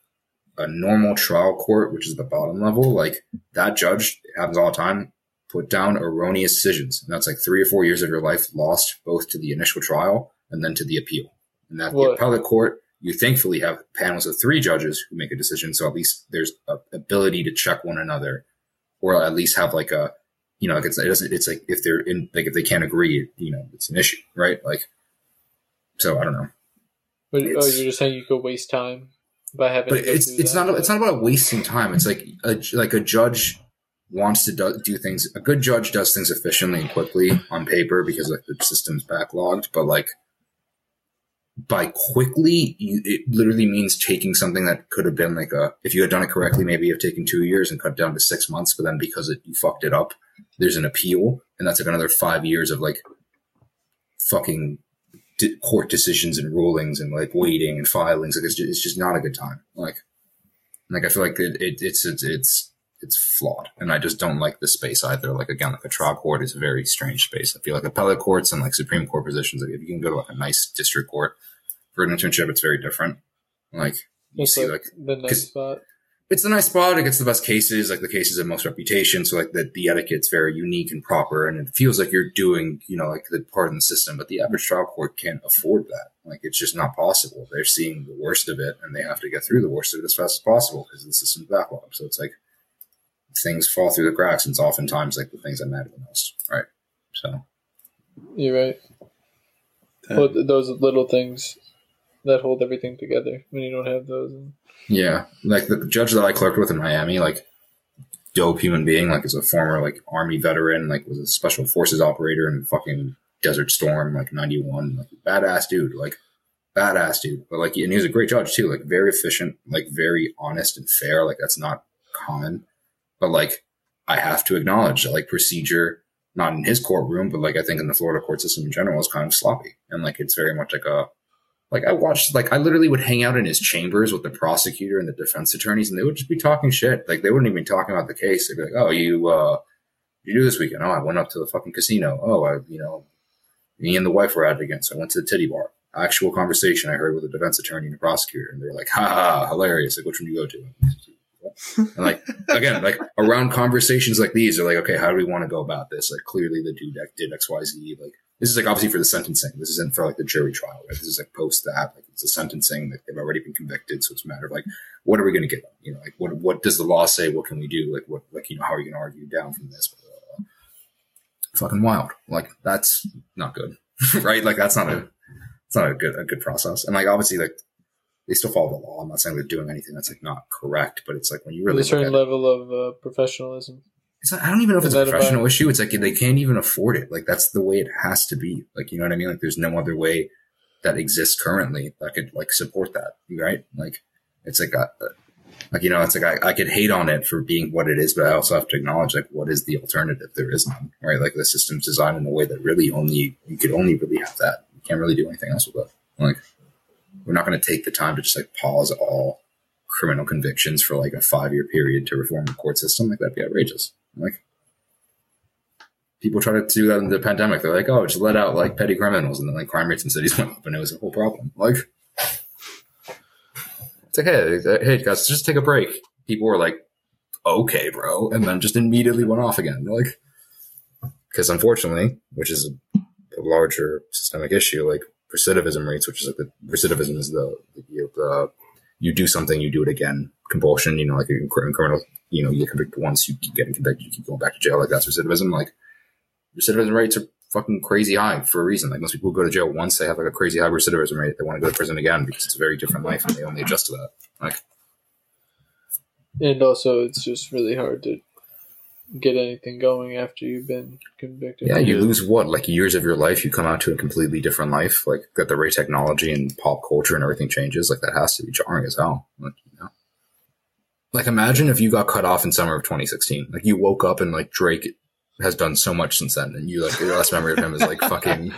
a normal trial court, which is the bottom level, like that judge it happens all the time put down erroneous decisions. And that's like three or four years of your life lost both to the initial trial and then to the appeal. And that the appellate court, you thankfully have panels of three judges who make a decision. So at least there's a ability to check one another or at least have like a, you know, like it's, it doesn't, it's like if they're in, like if they can't agree, you know, it's an issue, right? Like, so I don't know. But, oh, you're just saying you could waste time by having. but it's it's that? not it's not about wasting time. It's like a like a judge wants to do, do things. A good judge does things efficiently and quickly on paper because like the system's backlogged. But like by quickly, you, it literally means taking something that could have been like a if you had done it correctly, maybe you've taken two years and cut down to six months. But then because it, you fucked it up, there's an appeal, and that's like another five years of like fucking di- court decisions and rulings and like waiting and filings. Like it's just, it's just not a good time. Like, like I feel like it, it, it's, it's, it's, it's flawed. And I just don't like the space either. Like again, like a trial court is a very strange space. I feel like appellate courts and like Supreme Court positions, like if you can go to like a nice district court for an internship, it's very different. Like you It's see like, like the next 'cause- spot. It's a nice spot. It gets the best cases, like the cases of most reputation. So like the, the etiquette's very unique and proper, and it feels like you're doing, you know, like the part of the system. But the average trial court can't afford that. Like it's just not possible. They're seeing the worst of it, and they have to get through the worst of it as fast as possible because the system's backlog. So it's like things fall through the cracks, and it's oftentimes like the things that matter the most, right? So You're right. Well, those little things that hold everything together. When you don't have those, Yeah, like the judge that I clerked with in Miami, like dope human being, like is a former like army veteran, like was a special forces operator in fucking Desert Storm, like ninety one, like badass dude, like badass dude. But like, and he was a great judge too, like very efficient, like very honest and fair. Like that's not common, but like I have to acknowledge that like procedure, not in his courtroom, but like I think in the Florida court system in general is kind of sloppy, and like it's very much like a like I watched, like I literally would hang out in his chambers with the prosecutor and the defense attorneys, and they would just be talking shit. Like they wouldn't even be talking about the case. They'd be like, "Oh, you, uh, you do this weekend? Oh, I went up to the fucking casino. Oh, I, you know, me and the wife were it again, so I went to the titty bar. Actual conversation I heard with the defense attorney and the prosecutor, and they're like, "Ha ha, hilarious! Like, which one do you go to?" And like again, like around conversations like these, they're like, okay, how do we want to go about this? Like, clearly the dude did X, Y, Z. Like, this is like obviously for the sentencing. This isn't for like the jury trial. Right? This is like post that. Like, it's a sentencing. Like, they've already been convicted, so it's a matter of like, what are we going to get them? You know, like what what does the law say? What can we do? Like, what like you know, how are you going to argue down from this? Fucking wild. Like, that's not good, right? Like, that's not a it's not a good a good process. And like, obviously, like they still follow the law. I'm not saying they're doing anything that's like not correct, but it's like when you really a certain at it, level of uh, professionalism. It's not, I don't even know if it's a professional issue. It's like they can't even afford it. Like that's the way it has to be. Like you know what I mean? Like there's no other way that exists currently that could like support that. Right? Like it's like a, like you know it's like I, I could hate on it for being what it is, but I also have to acknowledge like what is the alternative? There is none. Right? Like the system's designed in a way that really only you could only really have that. You can't really do anything else with it. Like we're not going to take the time to just like pause all criminal convictions for like a five year period to reform the court system. Like that'd be outrageous. Like people try to do that in the pandemic. They're like, oh, just let out like petty criminals, and then like crime rates in cities went up, and it was a whole problem. Like it's like, hey, hey guys, just take a break. People were like, okay, bro, and then just immediately went off again. They're like, because unfortunately, which is a, larger systemic issue, like recidivism rates, which is like the recidivism is the you, the you do something, you do it again, compulsion. You know, like cr- criminal, you know, you get convicted once, you keep getting convicted, you keep going back to jail. Like that's recidivism. Like recidivism rates are fucking crazy high for a reason. Like most people go to jail once, they have like a crazy high recidivism rate. They want to go to prison again because it's a very different life and they only adjust to that. Like And also, it's just really hard to get anything going after you've been convicted. Yeah, you lose what like years of your life. You come out to a completely different life. Like that, the way technology and pop culture and everything changes. Like that has to be jarring as hell. Like you know, like imagine if you got cut off in summer of 2016. Like you woke up and like Drake has done so much since then, and you like your last memory of him is like fucking,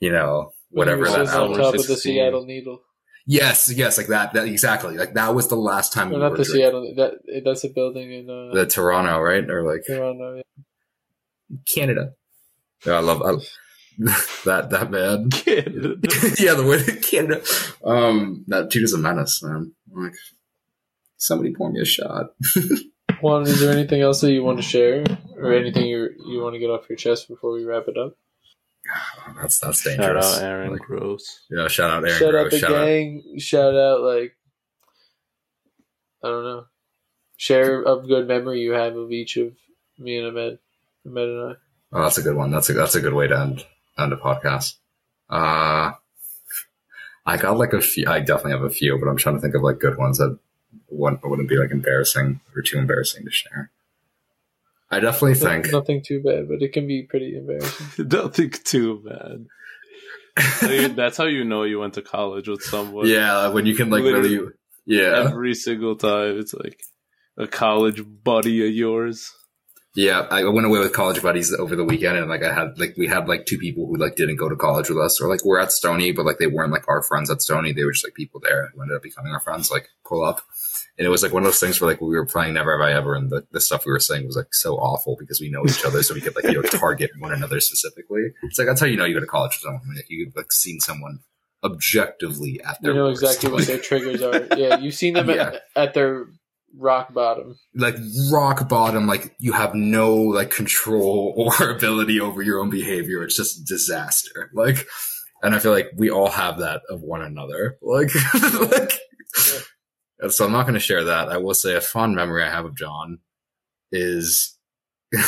you know, whatever that was on album. top of the Seattle Needle. Yes, yes, like that. That exactly. Like that was the last time Well, you not were the Drake. Seattle. That that's a building in uh, The Toronto, right? Or like Toronto. yeah. Canada. Yeah, I love I, that that man. Kid. yeah, the way Canada. Um, that dude is a menace, man. Like, somebody pour me a shot. Juan, is there anything else that you want to share, or anything you you want to get off your chest before we wrap it up? That's that's dangerous. Shout dangerous. out Aaron Like, Gross. yeah, shout out Aaron. shout out the shout out. gang. Shout out like I don't know. Share a good memory you have of each of me and Ahmed, Ahmed and I. Oh, that's a good one. That's a that's a good way to end end a podcast. Uh, I got like a few. I definitely have a few, but I'm trying to think of like good ones that wouldn't, wouldn't be like embarrassing or too embarrassing to share. I definitely think. nothing too bad, but it can be pretty embarrassing. Don't think too bad. I mean, that's how you know you went to college with someone. Yeah, when you can like Literally. really. Yeah, Every single time, it's like a college buddy of yours. Yeah, I went away with college buddies over the weekend, and like I had like we had like two people who like didn't go to college with us, or like we're at Stony, but like they weren't like our friends at Stony. They were just like people there who ended up becoming our friends. Like pull up, and it was like one of those things where like we were playing Never Have I Ever, and the, the stuff we were saying was like so awful because we know each other, so we could like you know target one another specifically. It's like that's how you know you go to college with someone. Like you like seen someone objectively at their You know worst. exactly what their triggers are. Yeah, you've seen them Yeah. at, at their rock bottom. like rock bottom like you have no like control or ability over your own behavior. It's just disaster. Like and i feel like we all have that of one another. Like like and so i'm not going to share that. I will say a fond memory i have of john is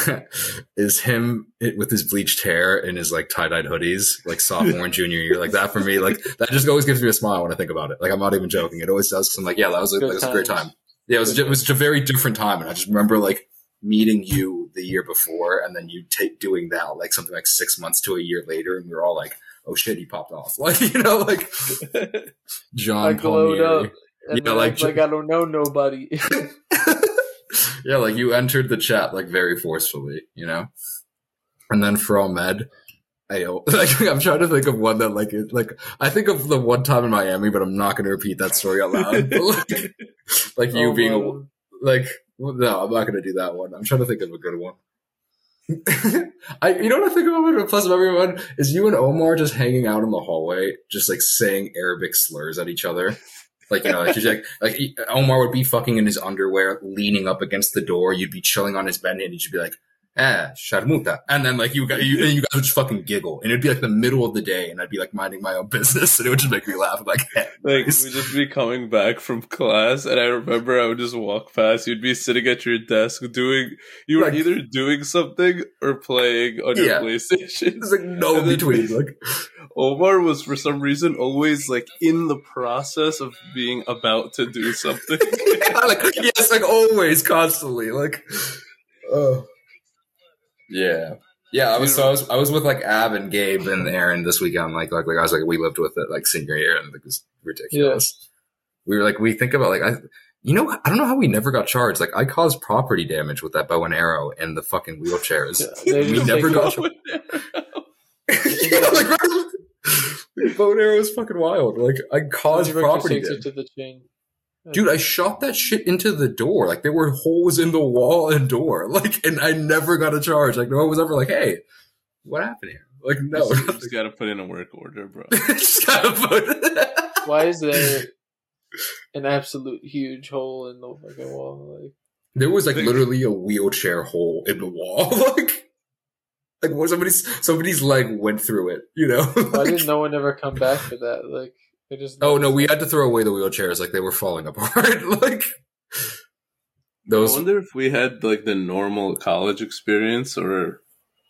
is him with his bleached hair and his like tie-dyed hoodies like sophomore and junior year. Like that for me like that just always gives me a smile when i think about it. Like i'm not even joking. It always does because i'm like yeah that was a, that was a great time yeah, it was, it was just a very different time, and I just remember like meeting you the year before, and then you take doing that like something like six months to a year later, and we were all like, "Oh shit, he popped off!" Like you know, like John I glowed Palmieri. up. And Yeah, like- like, like I don't know nobody. yeah, like you entered the chat like very forcefully, you know. And then for Ahmed, I like I'm trying to think of one that like it, like I think of the one time in Miami, but I'm not going to repeat that story out loud. But, like, like you Oh, being like no, I'm not going to do that one. I'm trying to think of a good one. I you know what I think about a pleasant memory one is you and Omar just hanging out in the hallway, just like saying Arabic slurs at each other. Like you know, like, like like Omar would be fucking in his underwear, leaning up against the door. You'd be chilling on his bed, and he'd be like, "Eh, sharmuta," and then like you guys, you, and you guys would just fucking giggle, and it'd be like the middle of the day, and I'd be like minding my own business, and it would just make me laugh. I'm like, eh, Like nice. we'd just be coming back from class, and I remember I would just walk past. You'd be sitting at your desk doing. You were Like- either doing something or playing on your PlayStation. There's like no And then- between. Like, Omar was for some reason always like in the process of being about to do something. like yes, like always, constantly. Like, oh, yeah, yeah. I was so I was I was with like Ab and Gabe and Aaron this weekend. Like, like, like I was like we lived with it like senior year, and it was ridiculous. We were like we think about like I. You know, I don't know how we never got charged. Like, I caused property damage with that bow and arrow and the fucking wheelchairs. Yeah, we never got off. yeah, like, bow and arrow is fucking wild. Like, I caused property damage. to the chain. Dude, I shot that shit into the door. Like there were holes in the wall and door. Like, and I never got a charge. Like no one was ever like, "Hey, what happened here?" Like no, you just gotta put in a work order, bro. just gotta put. Why is there an absolute huge hole in the fucking wall? Like, there was like literally a wheelchair hole in the wall. like, like what somebody's somebody's leg went through it. You know. why didn't no one ever come back for that? Like, they just oh no, we had to throw away the wheelchairs. Like they were falling apart. like those. I wonder if we had like the normal college experience, or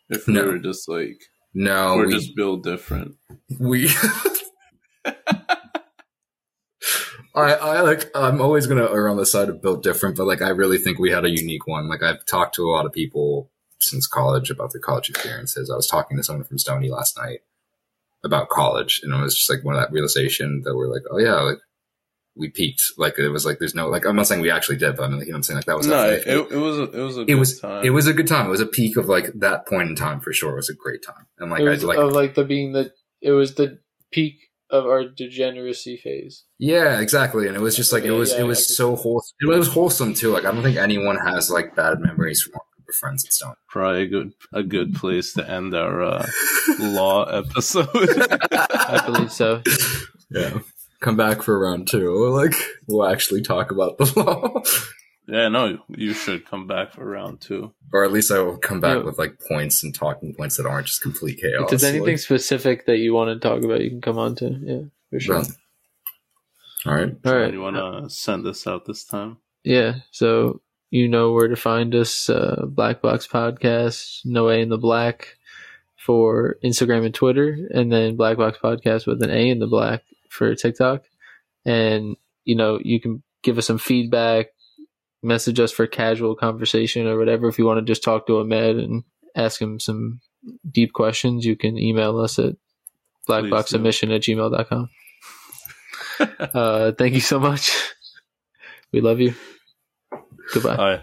if we were just like No, we're we, just built different. we I, I like I'm always gonna err on the side of built different, but like I really think we had a unique one. Like I've talked to a lot of people since college about their college experiences. I was talking to someone from Stony last night about college, and it was just like one of that realization that we're like, oh yeah, like we peaked. Like it was like there's no like I'm not saying we actually did, but I mean like, you know what I'm saying like that was No, it, it was a, it was a it good was time. it was a good time. It was a peak of like that point in time for sure. It was a great time, and like it I like of like the being the it was the peak of our degeneracy phase. Yeah, exactly. And it was just like it was yeah, it was so wholesome. It was wholesome too. Like I don't think anyone has like bad memories from our group of friends at Stone. probably a good a good place to end our uh, law episode. I believe so. Yeah. Come back for round two. Like we'll actually talk about the law. yeah, no, you should come back for round two. or at least I will come back Yeah. with like points and talking points that aren't just complete chaos. if there's anything Like, specific that you want to talk about, you can come on to. Yeah, for sure. done. all right. All right. You want to send this out this time? Yeah, so you know where to find us. Uh, Black Box Podcast, No A in the Black for Instagram and Twitter, and then Black Box Podcast with an A in the Black for TikTok. And you know you can give us some feedback, message us for casual conversation or whatever. If you want to just talk to Ahmed and ask him some deep questions, you can email us at blackboxsubmission at gmail.com. uh, thank you so much. We love you. Goodbye.